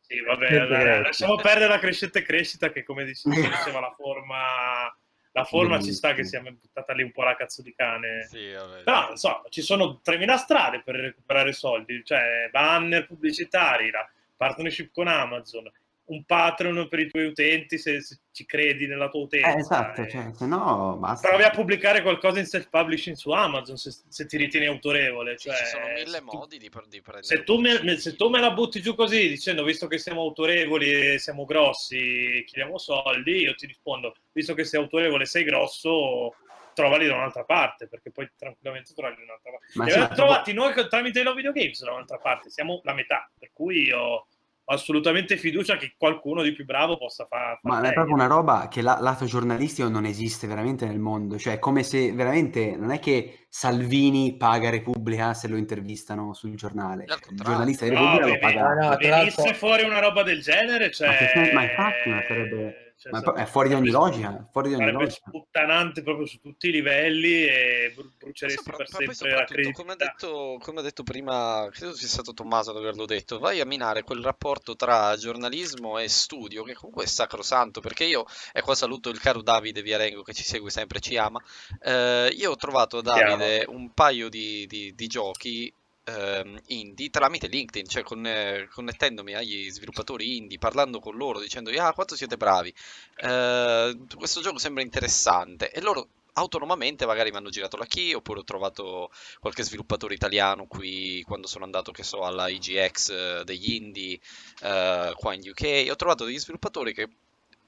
Sì, vabbè, crescita. lasciamo perdere la crescente crescita che come dice- diceva la forma... La forma ci sta che sia buttata lì un po' la cazzo di cane. Sì, vabbè. Però, non so, ci sono 3.000 strade per recuperare soldi, cioè banner pubblicitari, la partnership con Amazon, un Patreon per i tuoi utenti se, se ci credi nella tua utenza. Eh, esatto, eh. cioè, se no basta. Provi a pubblicare qualcosa in self-publishing su Amazon se, se ti ritieni autorevole. Sì, Cioè, ci sono mille se tu- modi di, di prendere. Se tu, me, se tu me la butti giù così dicendo visto che siamo autorevoli e siamo grossi, chiediamo soldi, io ti rispondo visto che sei autorevole e sei grosso, trovali da un'altra parte perché poi tranquillamente trovi da un'altra parte. Ma abbiamo ma trovati noi tramite i Love Video Games da un'altra parte, siamo la metà, per cui io assolutamente fiducia che qualcuno di più bravo possa fare. Ma è proprio una roba che la- lato giornalistico non esiste veramente nel mondo, cioè è come se veramente non è che Salvini paga Repubblica se lo intervistano sul giornale, Al il giornalista di No, Repubblica lo vedi, paga. no, no, venisse fuori una roba del genere, cioè... Ma che- ma infatti, ma sarebbe- cioè, ma è fuori di ogni logica, fuori di ogni Sarebbe logica. sputtanante proprio su tutti i livelli e bru- bruceresti per ma poi sempre la soprattutto, come ha, credibilità. detto, come ha detto prima, credo sia stato Tommaso ad averlo detto, vai a minare quel rapporto tra giornalismo e studio, che comunque è sacrosanto, perché io, e qua saluto il caro Davide Viarengo che ci segue sempre e ci ama, eh, io ho trovato a Davide un paio di, di- di giochi ehm, indie tramite LinkedIn, cioè con- eh, connettendomi agli sviluppatori indie, parlando con loro, dicendogli ah quanto siete bravi, eh, questo gioco sembra interessante e loro autonomamente magari mi hanno girato la key oppure ho trovato qualche sviluppatore italiano qui quando sono andato che so alla IGX eh, degli indie eh, qua in UK ho trovato degli sviluppatori che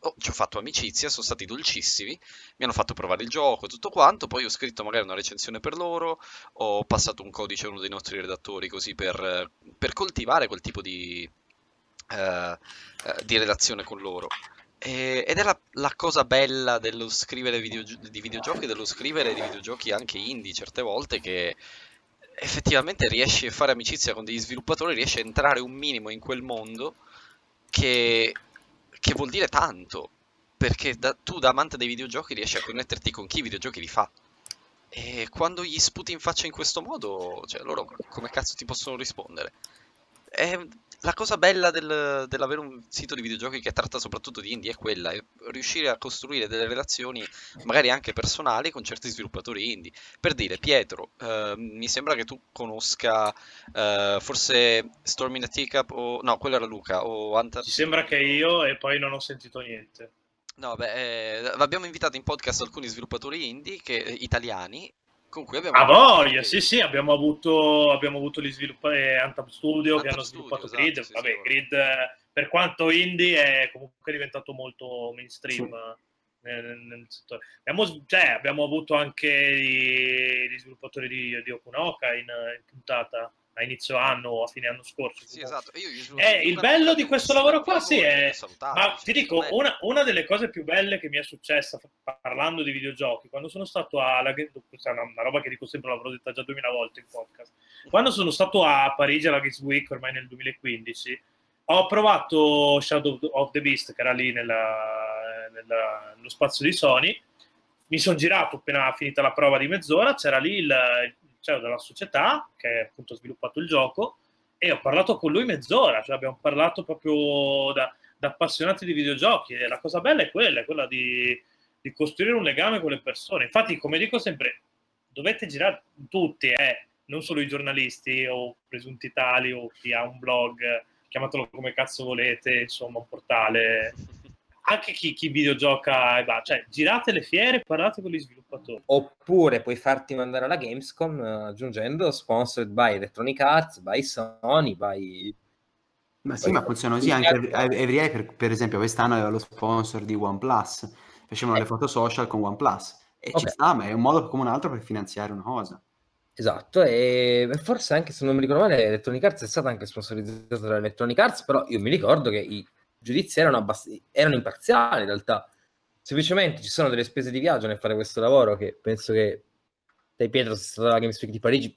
oh, ci ho fatto amicizia sono stati dolcissimi mi hanno fatto provare il gioco tutto quanto poi ho scritto magari una recensione per loro ho passato un codice a uno dei nostri redattori così per, per coltivare quel tipo di, eh, eh, di relazione con loro. Ed è la, la cosa bella dello scrivere videogio- di videogiochi, dello scrivere di videogiochi anche indie certe volte, che effettivamente riesci a fare amicizia con degli sviluppatori, riesci a entrare un minimo in quel mondo che, che vuol dire tanto, perché da- tu da amante dei videogiochi riesci a connetterti con chi i videogiochi li fa. E quando gli sputi in faccia in questo modo, cioè loro come cazzo ti possono rispondere? È la cosa bella del- dell'avere un sito di videogiochi che tratta soprattutto di indie è quella, è riuscire a costruire delle relazioni magari anche personali con certi sviluppatori indie. Per dire, Pietro, eh, mi sembra che tu conosca eh, forse Storm in a Teacup o... no, quello era Luca, o Anta... Ci sembra che io e poi non ho sentito niente. No, beh, eh, abbiamo invitato in podcast alcuni sviluppatori indie che, italiani con cui abbiamo... A voglia, sì, sì, abbiamo avuto, abbiamo avuto gli sviluppatori Antab Studio che Antab hanno Studio, sviluppato esatto, Grid. sì, Vabbè, sì. Grid, eh, per quanto indie, è comunque diventato molto mainstream eh, nel, nel settore. Abbiamo, cioè, abbiamo avuto anche gli, gli sviluppatori di, di Okunoka in, in puntata a inizio anno o a fine anno scorso. Sì, esatto. Eh, il bello di questo lavoro qua, sì, è- Ma ti dico, una, una delle cose più belle che mi è successa parlando di videogiochi, quando sono stato alla questa è una, una roba che dico sempre, l'avrò detta già duemila volte in podcast. Quando sono stato a Parigi alla Games Week, ormai nel 2015, ho provato Shadow of the Beast, che era lì nella- nella- nello spazio di Sony. Mi sono girato appena finita la prova di mezz'ora, c'era lì il, CEO della società che appunto ha sviluppato il gioco e ho parlato con lui mezz'ora, cioè abbiamo parlato proprio da, da appassionati di videogiochi e la cosa bella è quella, è quella di, di costruire un legame con le persone. Infatti, come dico sempre, dovete girare tutti, eh, non solo i giornalisti o presunti tali o chi ha un blog, chiamatelo come cazzo volete, insomma, un portale, anche chi, chi videogioca e va, cioè girate le fiere, parlate con gli sviluppatori. Oppure puoi farti mandare alla Gamescom eh, aggiungendo sponsored by Electronic Arts, by Sony, by... Ma sì, ma funziona così anche Every Every Eye, per, per esempio, quest'anno aveva lo sponsor di OnePlus, facevano le foto social con OnePlus e ci Ok. sta, ma è un modo come un altro per finanziare una cosa. Esatto, e forse anche se non mi ricordo male Electronic Arts è stata anche sponsorizzata da Electronic Arts, però io mi ricordo che i giudizi erano, abbast- erano imparziali in realtà. Semplicemente ci sono delle spese di viaggio nel fare questo lavoro che penso che te Pietro, se stato alla Gamespeak di Parigi,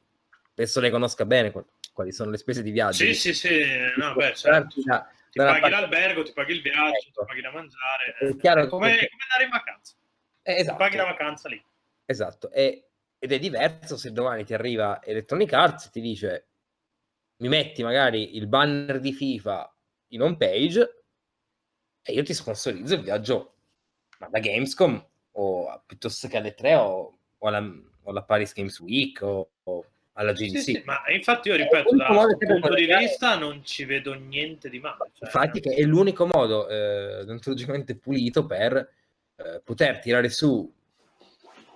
penso ne conosca bene quali sono le spese di viaggio. Sì, sì, sì, no, beh, certo. Da, ti paghi parte... l'albergo, ti paghi il viaggio, ecco. ti paghi da mangiare. È chiaro come, perché... come andare in vacanza. Eh, esatto. Ti paghi la vacanza lì. Esatto, e, ed è diverso se domani ti arriva Electronic Arts e ti dice mi metti magari il banner di FIFA in home page e io ti sponsorizzo il viaggio da Gamescom o piuttosto che alle 3 o, o, alla, o alla Paris Games Week o, o alla GDC. Sì, sì, ma infatti io ripeto, da questo punto di vista non ci vedo niente di male. Cioè... Infatti che è l'unico modo eh, deontologicamente pulito per eh, poter tirare su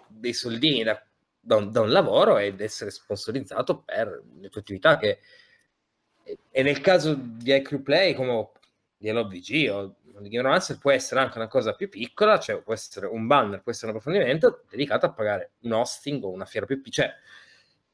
dei soldini da, da, un, da, un, lavoro ed essere sponsorizzato per le tue attività che e nel caso di iCrew Play come di LOVG o di Game Romancer può essere anche una cosa più piccola, cioè può essere un banner, può essere un approfondimento dedicato a pagare un hosting o una fiera più piccola, cioè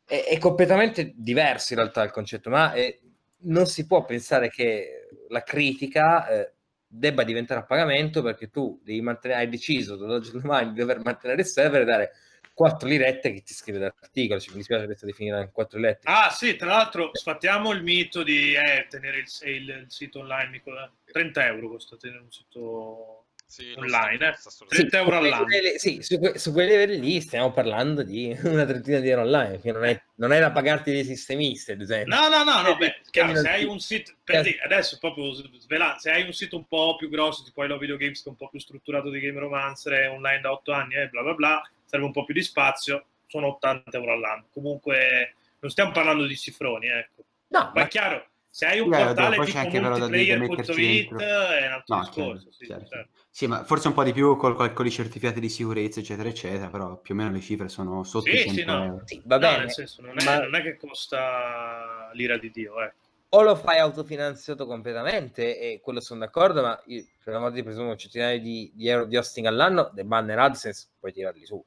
è, è, completamente diverso in realtà il concetto, ma è, non si può pensare che la critica eh, debba diventare a pagamento perché tu devi mantenere, hai deciso dall'oggi al domani di dover mantenere il server e dare quattro lirette che ti scrive l'articolo, cioè, mi dispiace adesso definire in quattro lirette. Ah sì, tra l'altro sfattiamo il mito di eh, tenere il, il, il, sito online, Nicola. 30 euro costa tenere un sito sì, online, sta 30 sì, euro all'anno. Sì, su, su quei livelli lì stiamo parlando di una trentina di euro online, che non è, non è da pagarti dei sistemisti, ad esempio. No, no, no, no beh, chiaro, se hai un sito, per dire, adesso proprio svelando, se hai un sito un po' più grosso, tipo hai Video Games, che è un po' più strutturato di Game Romancer, è online da 8 anni, eh, bla bla bla, serve un po' più di spazio, sono 80 euro all'anno. Comunque non stiamo parlando di cifroni, ecco. No, ma è chiaro, se hai un Beh, portale tipo multiplayer.it è un altro no, discorso. Certo, sì, certo. Certo. sì, ma forse un po' di più col, con i certificati di sicurezza, eccetera, eccetera, però più o meno le cifre sono sotto sì, 100 sì, no. Sì, va bene. No, nel senso, non è, ma... non è, che costa l'ira di Dio, eh. O lo fai autofinanziato completamente, e quello sono d'accordo, ma io, per la modo di presumo centinaia di, di euro di hosting all'anno, dei banner AdSense puoi tirarli su.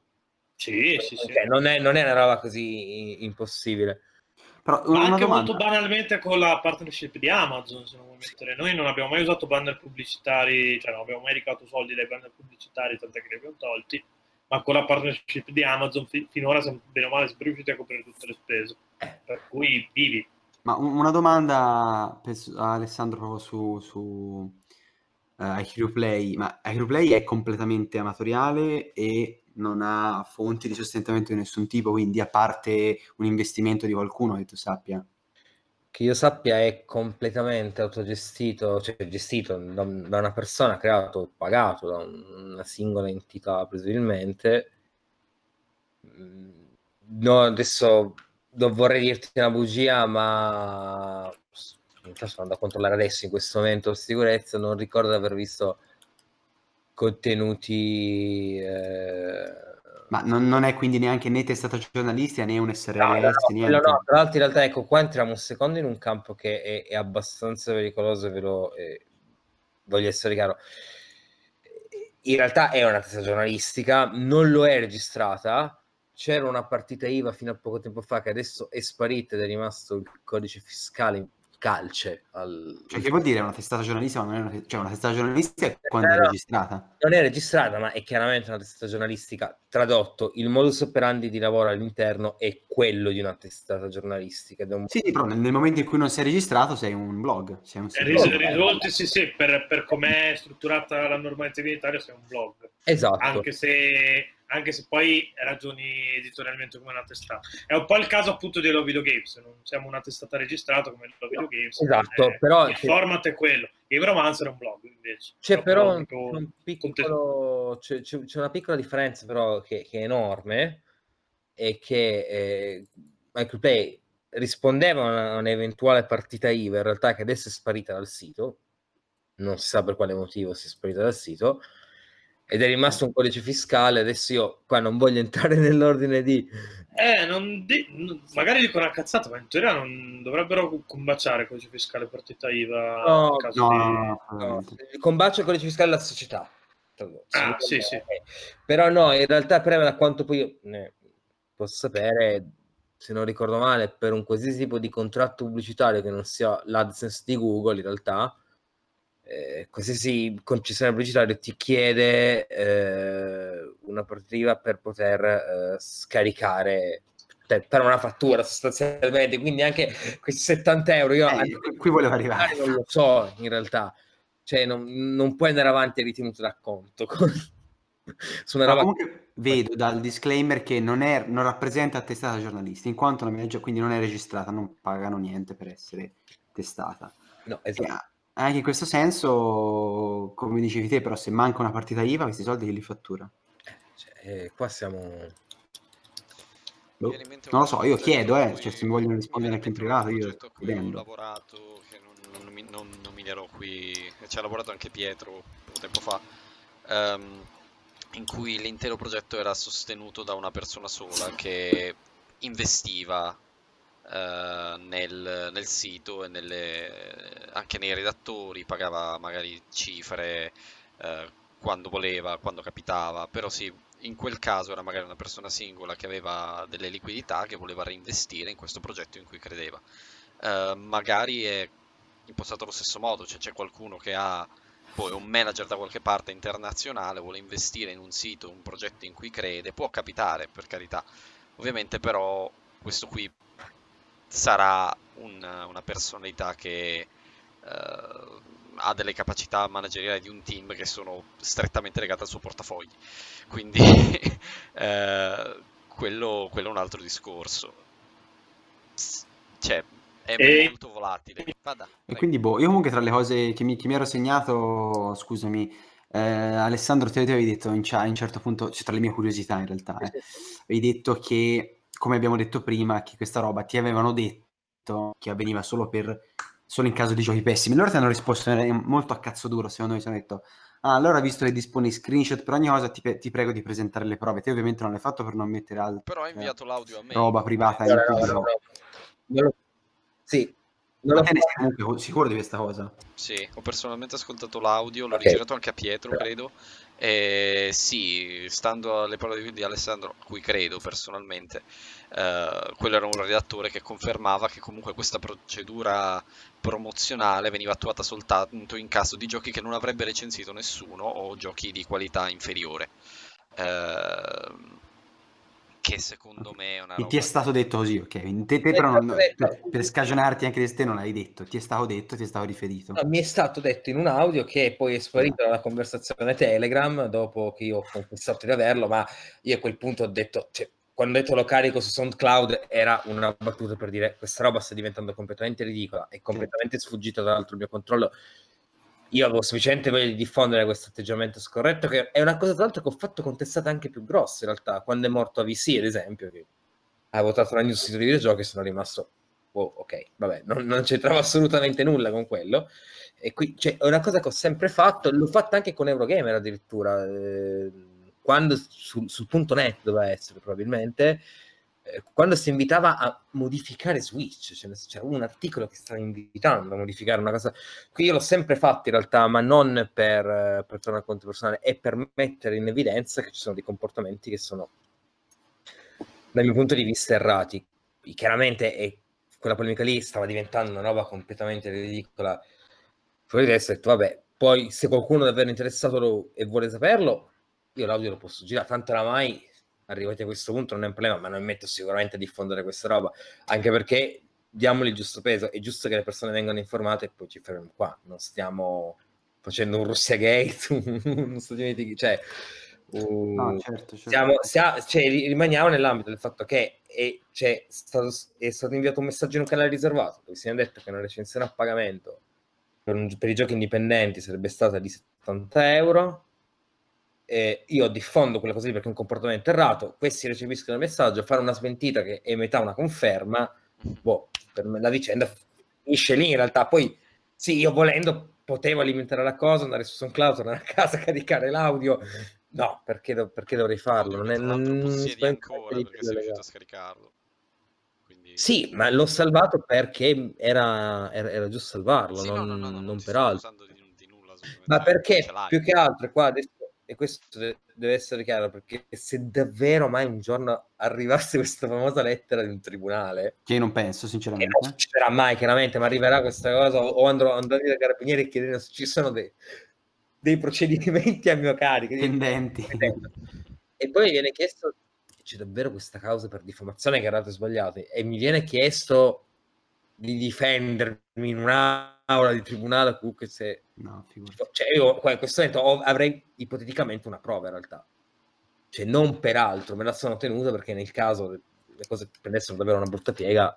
Sì, sì, sì. Non, è, non è una roba così impossibile. Però una anche domanda. molto banalmente con la partnership di Amazon, se non vuoi mettere. Noi non abbiamo mai usato banner pubblicitari, cioè non abbiamo mai ricato soldi dai banner pubblicitari, tant'è che li abbiamo tolti, ma con la partnership di Amazon fi- finora siamo bene o male sempre riusciti a coprire tutte le spese. Per cui vivi. Ma una domanda a Alessandro su, su uh, iCrew Play, ma iCrew Play è completamente amatoriale e non ha fonti di sostentamento di nessun tipo, quindi a parte un investimento di qualcuno che tu sappia. Che io sappia è completamente autogestito, cioè gestito da, da una persona, creato, pagato da una singola entità presumibilmente. Mm, no, adesso non vorrei dirti una bugia, ma in sto andando a controllare adesso in questo momento sicurezza, non ricordo di aver visto contenuti... Eh... Ma non, non, è quindi neanche né testata giornalistica né un SRL? No, no, no, no, tra l'altro in realtà ecco qua entriamo un secondo in un campo che è, è abbastanza pericoloso ve lo eh, voglio essere chiaro. In realtà è una testa giornalistica, non lo è registrata, c'era una partita IVA fino a poco tempo fa che adesso è sparita ed è rimasto il codice fiscale calce. Al... Cioè, che vuol dire una testata giornalistica? Non è una, cioè, una testata giornalistica è quando eh, è registrata? Non è registrata, ma è chiaramente una testata giornalistica. Tradotto, il modus operandi di lavoro all'interno è quello di una testata giornalistica. Un... Sì, però nel, nel, momento in cui non sei registrato sei un blog. Sei un ris- risolti, sì, sì, per, per com'è strutturata la normativa in Italia sei un blog. Esatto. Anche se anche se poi ragioni editorialmente come una testata. È un po' il caso appunto di Hello Video Games, non siamo una testata registrata come Hello Video Games. Esatto, è, però... Il format è quello. Game Romancer è un blog invece. C'è è però un, un piccolo, c'è, c'è, una piccola differenza però che, che è enorme e che eh, Michael Play rispondeva a un'eventuale partita IVA in realtà che adesso è sparita dal sito non si sa per quale motivo sia sparita dal sito ed è rimasto un codice fiscale. Adesso io qua non voglio entrare nell'ordine di. Eh, non di... magari dico una cazzata, ma in teoria non dovrebbero combaciare il codice fiscale partita IVA. No, no, no, no. Combacia il codice fiscale della società. Ah, sì, sì. Però no, in realtà preme da quanto poi io ne posso sapere, se non ricordo male, per un qualsiasi tipo di contratto pubblicitario che non sia l'AdSense di Google, in realtà eh, qualsiasi concessionario pubblicitario ti chiede eh, una partita per poter eh, scaricare per una fattura sostanzialmente quindi anche questi 70 euro io Eh, qui volevo arrivare. non lo so in realtà cioè non, non puoi andare avanti ritenuto d'acconto con- su una Ma roba comunque vedo dal disclaimer che non, è, non rappresenta testata giornalisti, in quanto non è, gio- quindi non è registrata, non pagano niente per essere testata. no, esatto. Anche in questo senso, come dicevi te, però se manca una partita IVA, questi soldi che li fattura? Cioè, eh, qua siamo Boh, non lo so, io chiedo, eh, cioè se mi vogliono rispondere anche in privato, io ho lavorato, che non, non, non, nominerò qui, ci ha lavorato anche Pietro un tempo fa, ehm, in cui l'intero progetto era sostenuto da una persona sola che investiva eh, nel, nel sito e nelle- anche nei redattori, pagava magari cifre eh, quando voleva, quando capitava, però sì, in quel caso era magari una persona singola che aveva delle liquidità che voleva reinvestire in questo progetto in cui credeva. Eh, magari è impostato allo stesso modo, cioè c'è qualcuno che ha poi un manager da qualche parte internazionale, vuole investire in un sito, un progetto in cui crede, può capitare, per carità. Ovviamente però questo qui sarà un- una personalità che eh, ha delle capacità manageriali di un team che sono strettamente legate al suo portafogli. Quindi eh, quello, quello è un altro discorso. Cioè, è E- molto volatile. Vada, E quindi, boh, io comunque tra le cose che mi, che mi ero segnato, scusami, eh, Alessandro, te te avevi detto in, in un certo punto, cioè tra le mie curiosità in realtà, eh, avevi detto che, come abbiamo detto prima, che questa roba ti avevano detto che avveniva solo per solo in caso di giochi pessimi. Loro ti hanno risposto molto a cazzo duro, secondo me, ti hanno detto, ah, allora visto che disponi screenshot per ogni cosa, ti, pe- ti prego di presentare le prove. Te ovviamente non l'hai fatto per non mettere altra Però ha inviato l'audio a me. roba privata No, no, no, no, lo- Sì, non Ma lo te ne sei comunque co- sicuro di questa cosa? Sì, ho personalmente ascoltato l'audio, l'ho Ok. rigirato anche a Pietro, credo. E sì, stando alle parole di- Alessandro, a cui credo personalmente, eh, quello era un redattore che confermava che comunque questa procedura promozionale veniva attuata soltanto in caso di giochi che non avrebbe recensito nessuno o giochi di qualità inferiore. Ehm, che secondo me è una E ti roba è stato detto così, ok? Te, te è però non- per, per scagionarti anche di te non l'hai detto, ti è stato detto, ti è stato riferito. No, mi è stato detto in un audio che poi è sparito dalla conversazione Telegram dopo che io ho confessato di averlo, ma io a quel punto ho detto, cioè, quando ho detto lo carico su SoundCloud era una battuta per dire questa roba sta diventando completamente ridicola e completamente sfuggita dall'altro mio controllo. Io avevo semplicemente voglia di diffondere questo atteggiamento scorretto, che è una cosa tra l'altro che ho fatto con testate anche più grosse in realtà, quando è morto AVC ad esempio, che ha votato la news di videogiochi sono rimasto oh, ok, vabbè, non, non c'entrava assolutamente nulla con quello. E qui cioè, è una cosa che ho sempre fatto, l'ho fatta anche con Eurogamer addirittura, eh, quando sul, sul punto net doveva essere probabilmente, quando si invitava a modificare Switch, c'era un articolo che stava invitando a modificare una cosa. Qui io l'ho sempre fatto in realtà, ma non per, per tornare a conto personale, è per mettere in evidenza che ci sono dei comportamenti che sono, dal mio punto di vista, errati. Chiaramente è quella polemica lì stava diventando una roba completamente ridicola. Poi adesso ho detto, vabbè, poi se qualcuno è davvero interessato e vuole saperlo, io l'audio lo posso girare, tanto oramai arrivati a questo punto non è un problema, ma non mi metto sicuramente a diffondere questa roba, anche perché diamogli il giusto peso, è giusto che le persone vengano informate e poi ci fermiamo qua, non stiamo facendo un Russia Gate, un Stati Uniti, cioè... un- No, certo, certo. siamo, sia- cioè, ri- rimaniamo nell'ambito del fatto che è, c'è stato, è stato inviato un messaggio in un canale riservato dove si è detto che una recensione a pagamento per, un- per i giochi indipendenti sarebbe stata di 70 euro. E io diffondo quella cosa lì perché è un comportamento errato. Questi recepiscono il messaggio, fare una smentita che è metà una conferma. Boh, per me la vicenda finisce lì in realtà. Poi, sì, io volendo potevo alimentare la cosa, andare su SoundCloud, tornare a casa, caricare l'audio. No, perché, do- perché dovrei farlo? Non è, l'altro non possiedi ancora perché sei riuscito a scaricarlo. Quindi... Sì, ma l'ho salvato perché era, era, era giusto salvarlo, Sì, no, non, no, no, no, non non ti per sto altro. accusando di, di nulla. Ma perché più che altro qua adesso e questo de- deve essere chiaro, perché se davvero mai un giorno arrivasse questa famosa lettera di un tribunale, Che io non penso, sinceramente. non succederà mai chiaramente, ma arriverà questa cosa, o andrò, andrò dai carabinieri e chiederò se ci sono dei, dei procedimenti a mio carico. Pendenti. E poi viene chiesto, c'è davvero questa causa per diffamazione che errate sbagliate, e mi viene chiesto di difendermi in un'aula di tribunale, comunque se... No, figurati. Cioè io qua in questo momento ho- avrei ipoteticamente una prova in realtà. Cioè non peraltro, me la sono tenuta perché nel caso le cose prendessero davvero una brutta piega,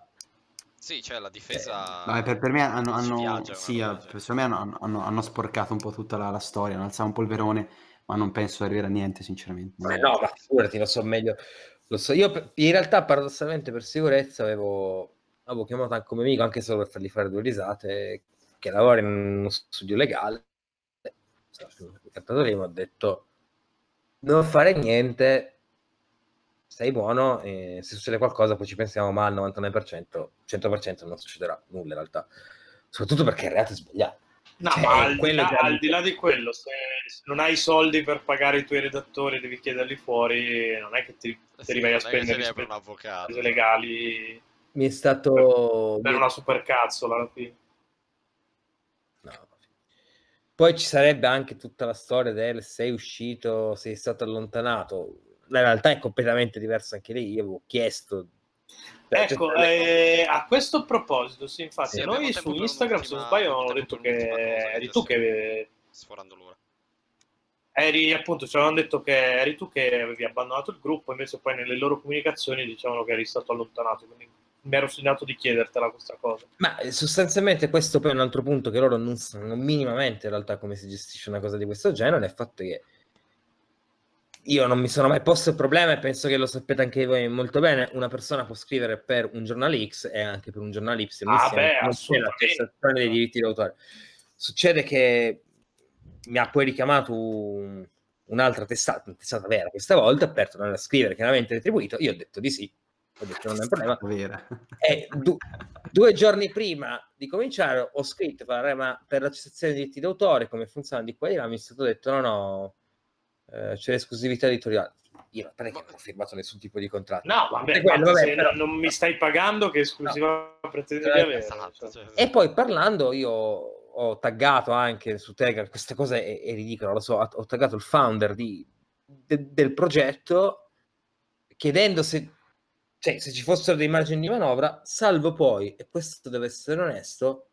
Sì, cioè la difesa... Vabbè, per, per me hanno, hanno- sì, del per- me hanno, hanno- hanno sporcato un po' tutta la, la storia, hanno alzato un polverone, ma non penso arrivare a niente, sinceramente. Ma no, ma figurati, lo so meglio. Lo so, io per- in realtà paradossalmente per sicurezza avevo, avevo chiamato anche un mio amico, anche solo per fargli fare due risate, che lavora in uno studio legale. Mi ho detto non fare niente, stai buono, e se succede qualcosa poi ci pensiamo, ma al 99%, 100% non succederà nulla in realtà. Soprattutto perché il reato è sbagliato. No, Cioè, ma al di, là, al di là di quello, se, se non hai i soldi per pagare i tuoi redattori, devi chiederli fuori, non è che ti, Sì, li vai a spendere sei per un avvocato. legali Mi è stato... per una supercazzola alla fine. No. Poi ci sarebbe anche tutta la storia del sei uscito, sei stato allontanato. La realtà è completamente diversa anche lì. Io avevo chiesto. cioè, Ecco, cioè, eh, a questo proposito, sì, infatti, Sì, noi su Instagram, se non sbaglio, tempo detto che eri tu che Sforando l'ora. eri appunto, ci avevano detto che eri tu che avevi abbandonato il gruppo, invece poi nelle loro comunicazioni dicevano che eri stato allontanato, quindi mi ero segnato di chiedertela questa cosa. Ma eh, sostanzialmente questo poi è un altro punto che loro non sanno minimamente in realtà come si gestisce una cosa di questo genere, è il fatto che io non mi sono mai posto il problema e penso che lo sapete anche voi molto bene, una persona può scrivere per un giornale X e anche per un giornale Y, Ah, beh, non c'è la cessazione dei diritti d'autore. Succede che mi ha poi richiamato un- un'altra testata, una testata vera questa volta, per tornare a scrivere chiaramente retribuito, io ho detto di sì, ho detto non è un problema, Vera. e du- due giorni prima di cominciare ho scritto "Guarda, ma per la cessazione dei diritti d'autore come funziona di qua e di là mi è stato detto no no eh, c'è l'esclusività editoriale. Io non è che non ho firmato nessun tipo di contratto. No, vabbè, quello, ma vabbè, però- non mi stai pagando, che esclusiva pretendi di Eh, avere? Esatto, Cioè, cioè, e poi parlando io ho taggato anche su Telegram questa cosa è, è ridicola lo so ho taggato il founder di- de- del progetto chiedendo se cioè, se ci fossero dei margini di manovra, salvo poi, e questo deve essere onesto,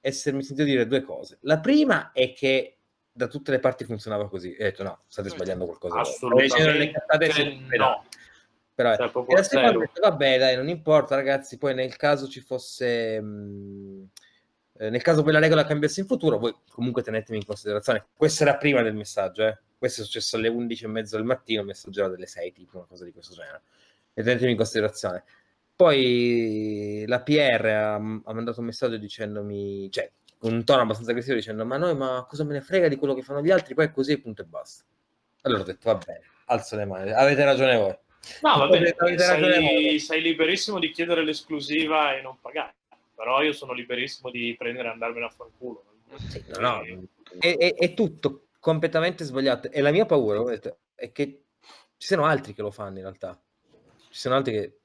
essermi sentito dire due cose. La prima è che da tutte le parti funzionava così. E ho detto no, state sbagliando qualcosa. Assolutamente cazzate su- no. Però, Cioè, e la seconda detto, vabbè, dai, non importa, ragazzi. Poi nel caso ci fosse. mh, eh, nel caso poi la regola cambiasse in futuro, voi comunque tenetemi in considerazione. Questo era prima del messaggio, eh. Questo è successo alle 11 e mezzo del mattino, il messaggio era delle 6, tipo una cosa di questo genere. E tenetemi in considerazione. Poi la PR ha, ha mandato un messaggio dicendomi, cioè, con un tono abbastanza aggressivo, dicendo: Ma noi, ma cosa me ne frega di quello che fanno gli altri? Poi è così, punto e basta. Allora ho detto: Va bene, alzo le mani, avete ragione voi. No, avete ragione sei, sei liberissimo di chiedere l'esclusiva e non pagare. Però io sono liberissimo di prendere e andarmene a fanculo. Sì, no, no, è, è- è tutto completamente sbagliato. E la mia paura è che ci siano altri che lo fanno in realtà. Ci sono altri che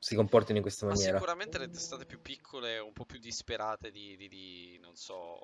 si comportino in questa Ma maniera. sicuramente le testate più piccole, un po' più disperate di, di- di- non so,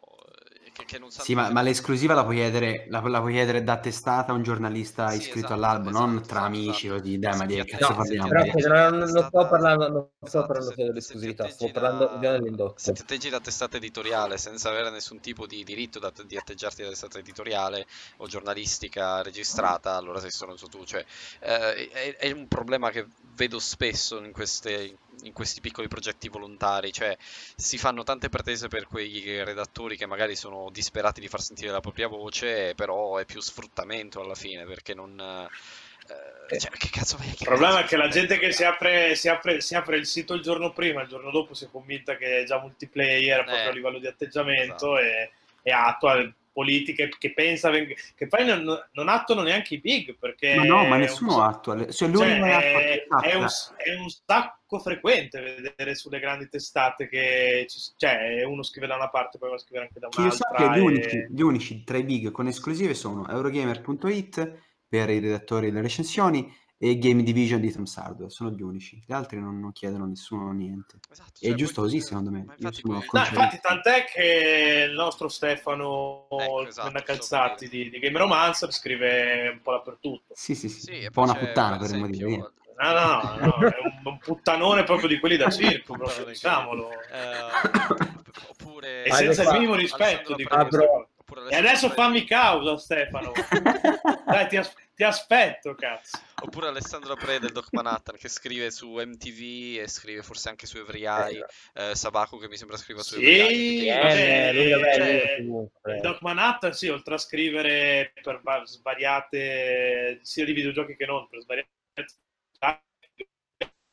eh, che, che non sanno... Sì, ma, ma l'esclusiva la puoi chiedere, la, la puoi chiedere da testata a un giornalista Sì, iscritto esatto, all'albo, non esatto, tra esatto, amici, esatto. così, dai, ma di cazzo No, parliamo? però sì, non, non- sto parlando, non sto esatto, parlando se- solo se dell'esclusività, sto parlando dell'indotto. Se ti atteggi da testata editoriale senza avere nessun tipo di diritto da- di atteggiarti da testata editoriale o giornalistica registrata, allora sei stronzo tu. Cioè, eh, è, è un problema che vedo spesso in, queste- in questi piccoli progetti volontari, cioè si fanno tante pretese per quei redattori che magari sono disperati di far sentire la propria voce, però è più sfruttamento alla fine perché non... eh, cioè, che cazzo vai Il problema è che la gente che si apre, si, apre, si apre il sito il giorno prima, il giorno dopo si è convinta che è già multiplayer proprio Eh, a livello di atteggiamento esatto. e, e attua politiche che pensa che poi non, non attuano neanche i big perché Ma no, ma nessuno un- attua. Cioè, cioè, è, è un, è un sacco frequente vedere sulle grandi testate che ci- cioè uno scrive da una parte poi va a scrivere anche da Che io un'altra sappia, gli e- unici, gli unici tra i big con esclusive sono Eurogamer.it per i redattori delle recensioni e Game Division di Tom Hardware. Sono gli unici. Gli altri non, non chiedono a nessuno niente. Esatto, È cioè, giusto poi- così, secondo me. infatti No, infatti, tant'è che il nostro Stefano Ecco, esatto, per di, di Game Romancer scrive un po' dappertutto. Sì, sì, sì. Sì, un po' una puttana motivo esempio, No, no, no, no, è un, puttanone proprio di quelli da circo, proprio, diciamolo. Eh, oppure E senza il minimo rispetto Alessandro di cosa. Oppure E adesso fammi causa, Stefano. Dai, ti, as- ti aspetto, cazzo. Oppure Alessandro Pre del Doc Manhattan che scrive su MTV e scrive forse anche su Every Eye, eh, Sabaku che mi sembra scriva su Every Eye. Sì, quindi- Eh, lui vabbè, cioè, lui Doc Manhattan, sì, oltre a scrivere per va- svariate, sia di videogiochi che non, per svariate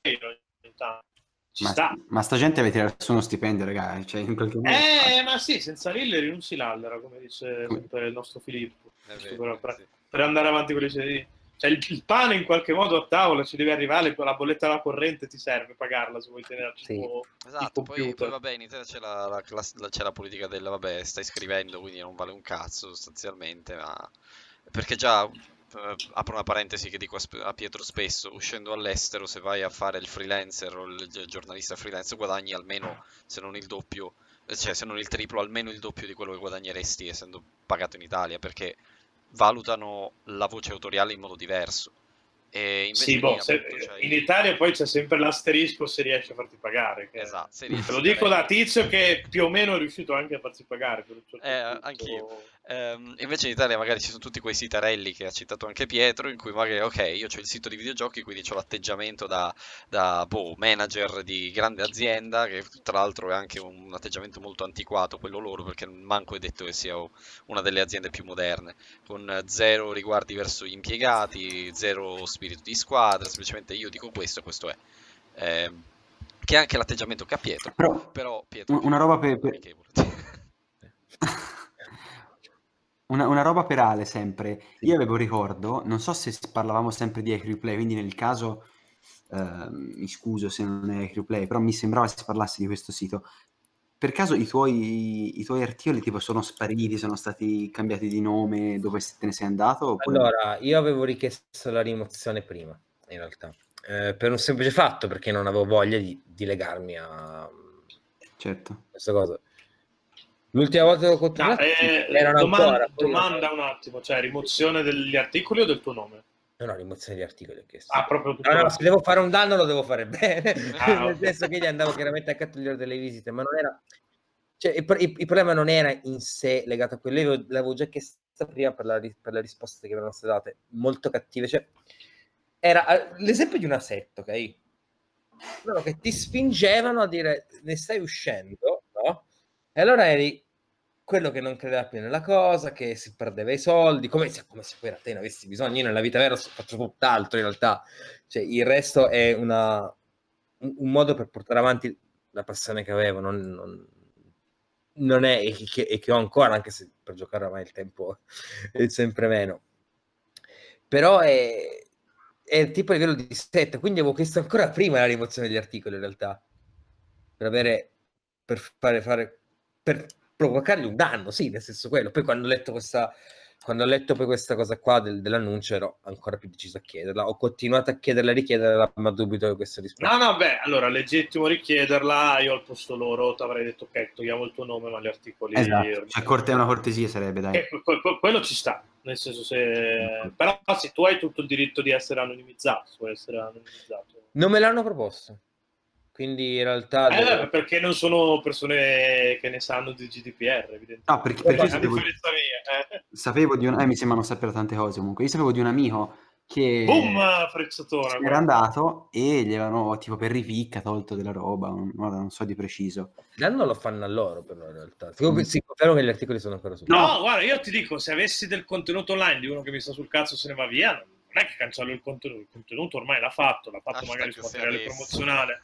ogni tanto. Ci Ma, sta. ma sta gente avete tirato su uno stipendio, ragazzi. Cioè, in qualche modo. Eh, ma sì, senza Lille non si lallera, come dice Come- sempre il nostro Filippo. Vero, per, sì. per andare avanti con le serie. Cioè, il, il pane in qualche modo a tavola ci deve arrivare, con la bolletta della corrente ti serve pagarla se vuoi tenerci Sì. Esatto, poi, poi vabbè, in Italia c'è la, la la- c'è la politica del vabbè, stai scrivendo, quindi non vale un cazzo sostanzialmente, ma perché già apro una parentesi che dico a, Pietro spesso, uscendo all'estero, se vai a fare il freelancer o il gi- giornalista freelance, guadagni almeno, se non il doppio, eh, cioè se non il triplo, almeno il doppio di quello che guadagneresti essendo pagato in Italia, perché valutano la voce autoriale in modo diverso. Invece Sì, boh, se- in Italia poi c'è sempre l'asterisco se riesci a farti pagare. che- Esatto, se Te riesci lo a dico da tizio che più o meno è riuscito anche a farsi pagare. Certo Eh, anch'io. Ehm, invece in Italia magari ci sono tutti quei sitarelli che ha citato anche Pietro, in cui magari, ok, io ho il sito di videogiochi, quindi ho l'atteggiamento da, da boh, manager di grande azienda, che tra l'altro è anche un atteggiamento molto antiquato quello loro, perché manco è detto che sia una delle aziende più moderne, con zero riguardi verso gli impiegati, zero spirito di squadra, semplicemente io dico questo questo è. Ehm, che è anche l'atteggiamento che ha Pietro, Però però Pietro... un- una roba per, per- una, una roba per Ale sempre. Io avevo ricordo, non so se parlavamo sempre di Replay, quindi nel caso ehm, mi scuso se non è Replay, però mi sembrava si parlasse di questo sito. Per caso i tuoi, i tuoi articoli tipo sono spariti, sono stati cambiati di nome che te ne sei andato? Oppure... Allora, io avevo richiesto la rimozione prima, in realtà, eh, per un semplice fatto, perché non avevo voglia di, di legarmi a Certo. questa cosa. L'ultima volta che ho No, controllato eh, erano domanda, ancora. domanda un attimo, cioè rimozione degli articoli o del tuo nome? No, no, rimozione di articoli ho chiesto. Ah, proprio No, no, se devo fare un danno lo devo fare bene, Ah, nel ok. senso che gli andavo chiaramente a togliere delle visite, ma non era... Cioè, il, il- il problema non era in sé legato a quello, io l'avevo- già chiesto prima per, la per le risposte che erano state date, molto cattive, cioè era l'esempio di una setta, ok? Loro che ti spingevano a dire ne stai uscendo, no? E allora eri quello che non credeva più nella cosa, che si perdeva i soldi, come se, come se poi in realtà ne avessi bisogno. Io nella vita vera faccio tutt'altro in realtà. Cioè, il resto è una, un, un modo per portare avanti la passione che avevo, non, non- non è, e che, e che ho ancora, anche se per giocare ormai il tempo è sempre meno. Però è, è tipo a livello di set, quindi avevo chiesto ancora prima la rimozione degli articoli in realtà, per avere, per fare, fare, per provocargli un danno, sì, nel senso quello. Poi quando ho letto questa, quando ho letto poi questa cosa qua del- dell'annuncio ero ancora più deciso a chiederla, ho continuato a chiederla e richiederla, ma dubito che questa risposta. No, no, beh, allora, legittimo richiederla, io al posto loro ti avrei detto, ok, togliamo il tuo nome, ma gli articoli... Esatto. Cioè, corte una cortesia sarebbe, dai. Eh, que- que- quello ci sta, nel senso se... Però sì, tu hai tutto il diritto di essere anonimizzato, puoi essere anonimizzato. Non me l'hanno proposto, quindi in realtà... Eh, devo- beh, perché non sono persone che ne sanno di GDPR, evidentemente. No, perché, perché a sapevo, differenza mia, eh. sapevo di un... Eh, mi sembrano sapere tante cose comunque. Io sapevo di un amico che Boom, frecciatona. se n'era andato e gli avevano tipo per ripicca tolto della roba, non, non so di preciso. L'anno lo fanno a loro, però in realtà. Sì, sì, confermo che gli articoli sono ancora su. No, guarda, io ti dico, se avessi del contenuto online di uno che mi sta sul cazzo e se ne va via, non è che cancello il contenuto, il contenuto ormai l'ha fatto, l'ha fatto Hashtag magari su materiale promozionale.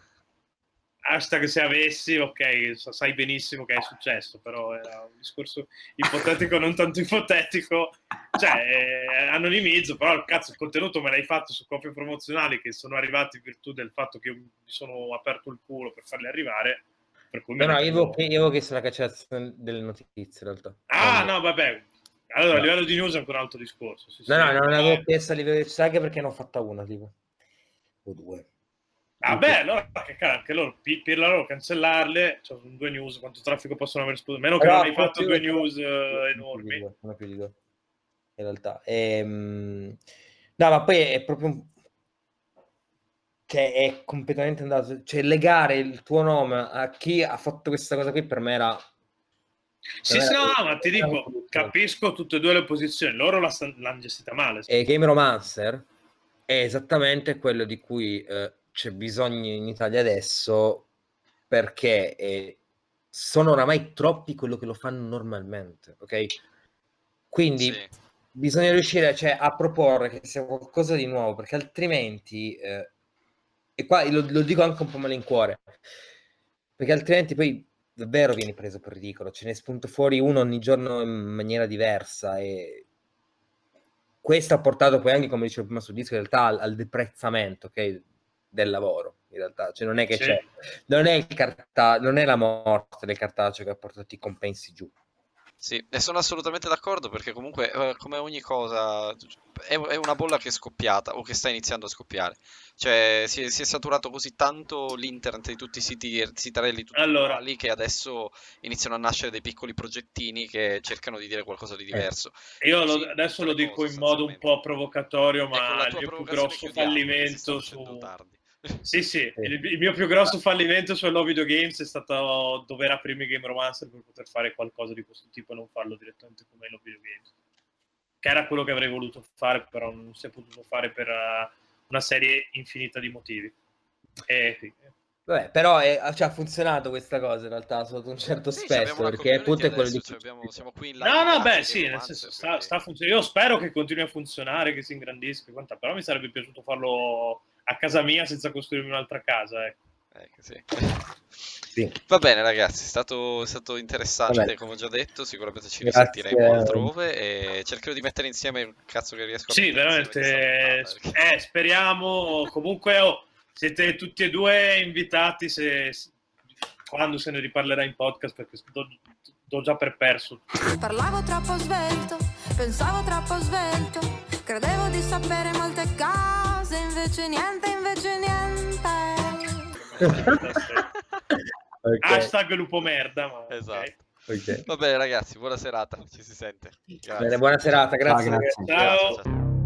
Hashtag se avessi, ok, sai benissimo che è successo, però era un discorso ipotetico, non tanto ipotetico, cioè eh, anonimizzo, però cazzo il contenuto me l'hai fatto su copie promozionali che sono arrivati in virtù del fatto che io mi sono aperto il culo per farli arrivare. Per cui No, me no, io avevo, io avevo chiesto la cancellazione delle notizie in realtà. Ah, No, no, vabbè. Allora, a No. livello di news è ancora un altro discorso. sì, No, sì. no, non Eh, l'avevo chiesto a livello di anche perché ne ho fatta una, tipo. O due. Ah, beh, allora che anche loro, per la loro cancellarle, cioè, sono due news, quanto traffico possono aver esploso? Meno che non hai fatto due news eh, enormi. due, sono più di due, in realtà. Ehm, No, ma poi è proprio un- che è completamente andato, cioè legare il tuo nome a chi ha fatto questa cosa qui per me era Sì, sì, no, no, ma ti dico, capisco tutte e due le posizioni. Loro la l'hanno gestita male. E Game Romancer è esattamente quello di cui eh, c'è bisogno in Italia adesso perché eh, sono oramai troppi quello che lo fanno normalmente, ok? Quindi Sì. bisogna riuscire cioè, a proporre che sia qualcosa di nuovo perché altrimenti, eh, e qua lo, lo dico anche un po' malincuore, perché altrimenti poi davvero vieni preso per ridicolo, ce ne spunta fuori uno ogni giorno in maniera diversa e questo ha portato poi anche, come dicevo prima sul disco, in realtà al, al deprezzamento ok, del lavoro, in realtà, cioè non è che Sì. c'è, non è, il carta- non è la morte del cartaceo che ha portato i compensi giù. Sì, e sono assolutamente d'accordo perché comunque, eh, come ogni cosa, è, è una bolla che è scoppiata o che sta iniziando a scoppiare. Cioè, si è, si è saturato così tanto l'internet di tutti i siti, sitarelli tutti Allora. uguali che adesso iniziano a nascere dei piccoli progettini che cercano di dire qualcosa di diverso. Io lo- adesso lo dico cose, in modo un po' provocatorio, E con ma il più grosso fallimento su... tardi. Sì, sì, il, il mio più grosso fallimento su Hello Video Games è stato dover aprire Game Romancer per poter fare qualcosa di questo tipo e non farlo direttamente come Hello Video Games. Che era quello che avrei voluto fare, però non si è potuto fare per eh, una serie infinita di motivi. E sì. Vabbè, però è- cioè, ha funzionato questa cosa in realtà sotto un certo Sì, perché appunto è quello di cioè, abbiamo- siamo qui in live No, no, beh, sì, nel senso, sta, quindi- sta funzionando. Io spero che continui a funzionare, che si ingrandisca, e quant'altro, però mi sarebbe piaciuto farlo a casa mia senza costruirmi un'altra casa. Ecco. Eh, sì. Sì. Va bene ragazzi, è stato, è stato interessante Vabbè. come ho già detto, sicuramente ci Grazie. risentiremo altrove e cercherò di mettere insieme il cazzo che riesco a Sì, veramente. questa puntata, Eh, speriamo. Comunque, oh, siete tutti e due invitati se, quando se ne riparlerà in podcast, perché do, do già per perso. Parlavo troppo svelto, pensavo troppo svelto, credevo di sapere molte cose, invece niente, invece niente. Ok, Hashtag lupo merda. Ma. Esatto. ok. Va bene ragazzi, buona serata, ci si sente. Grazie. Bene, buona serata, grazie. Ragazzi. grazie. Ciao. Ciao.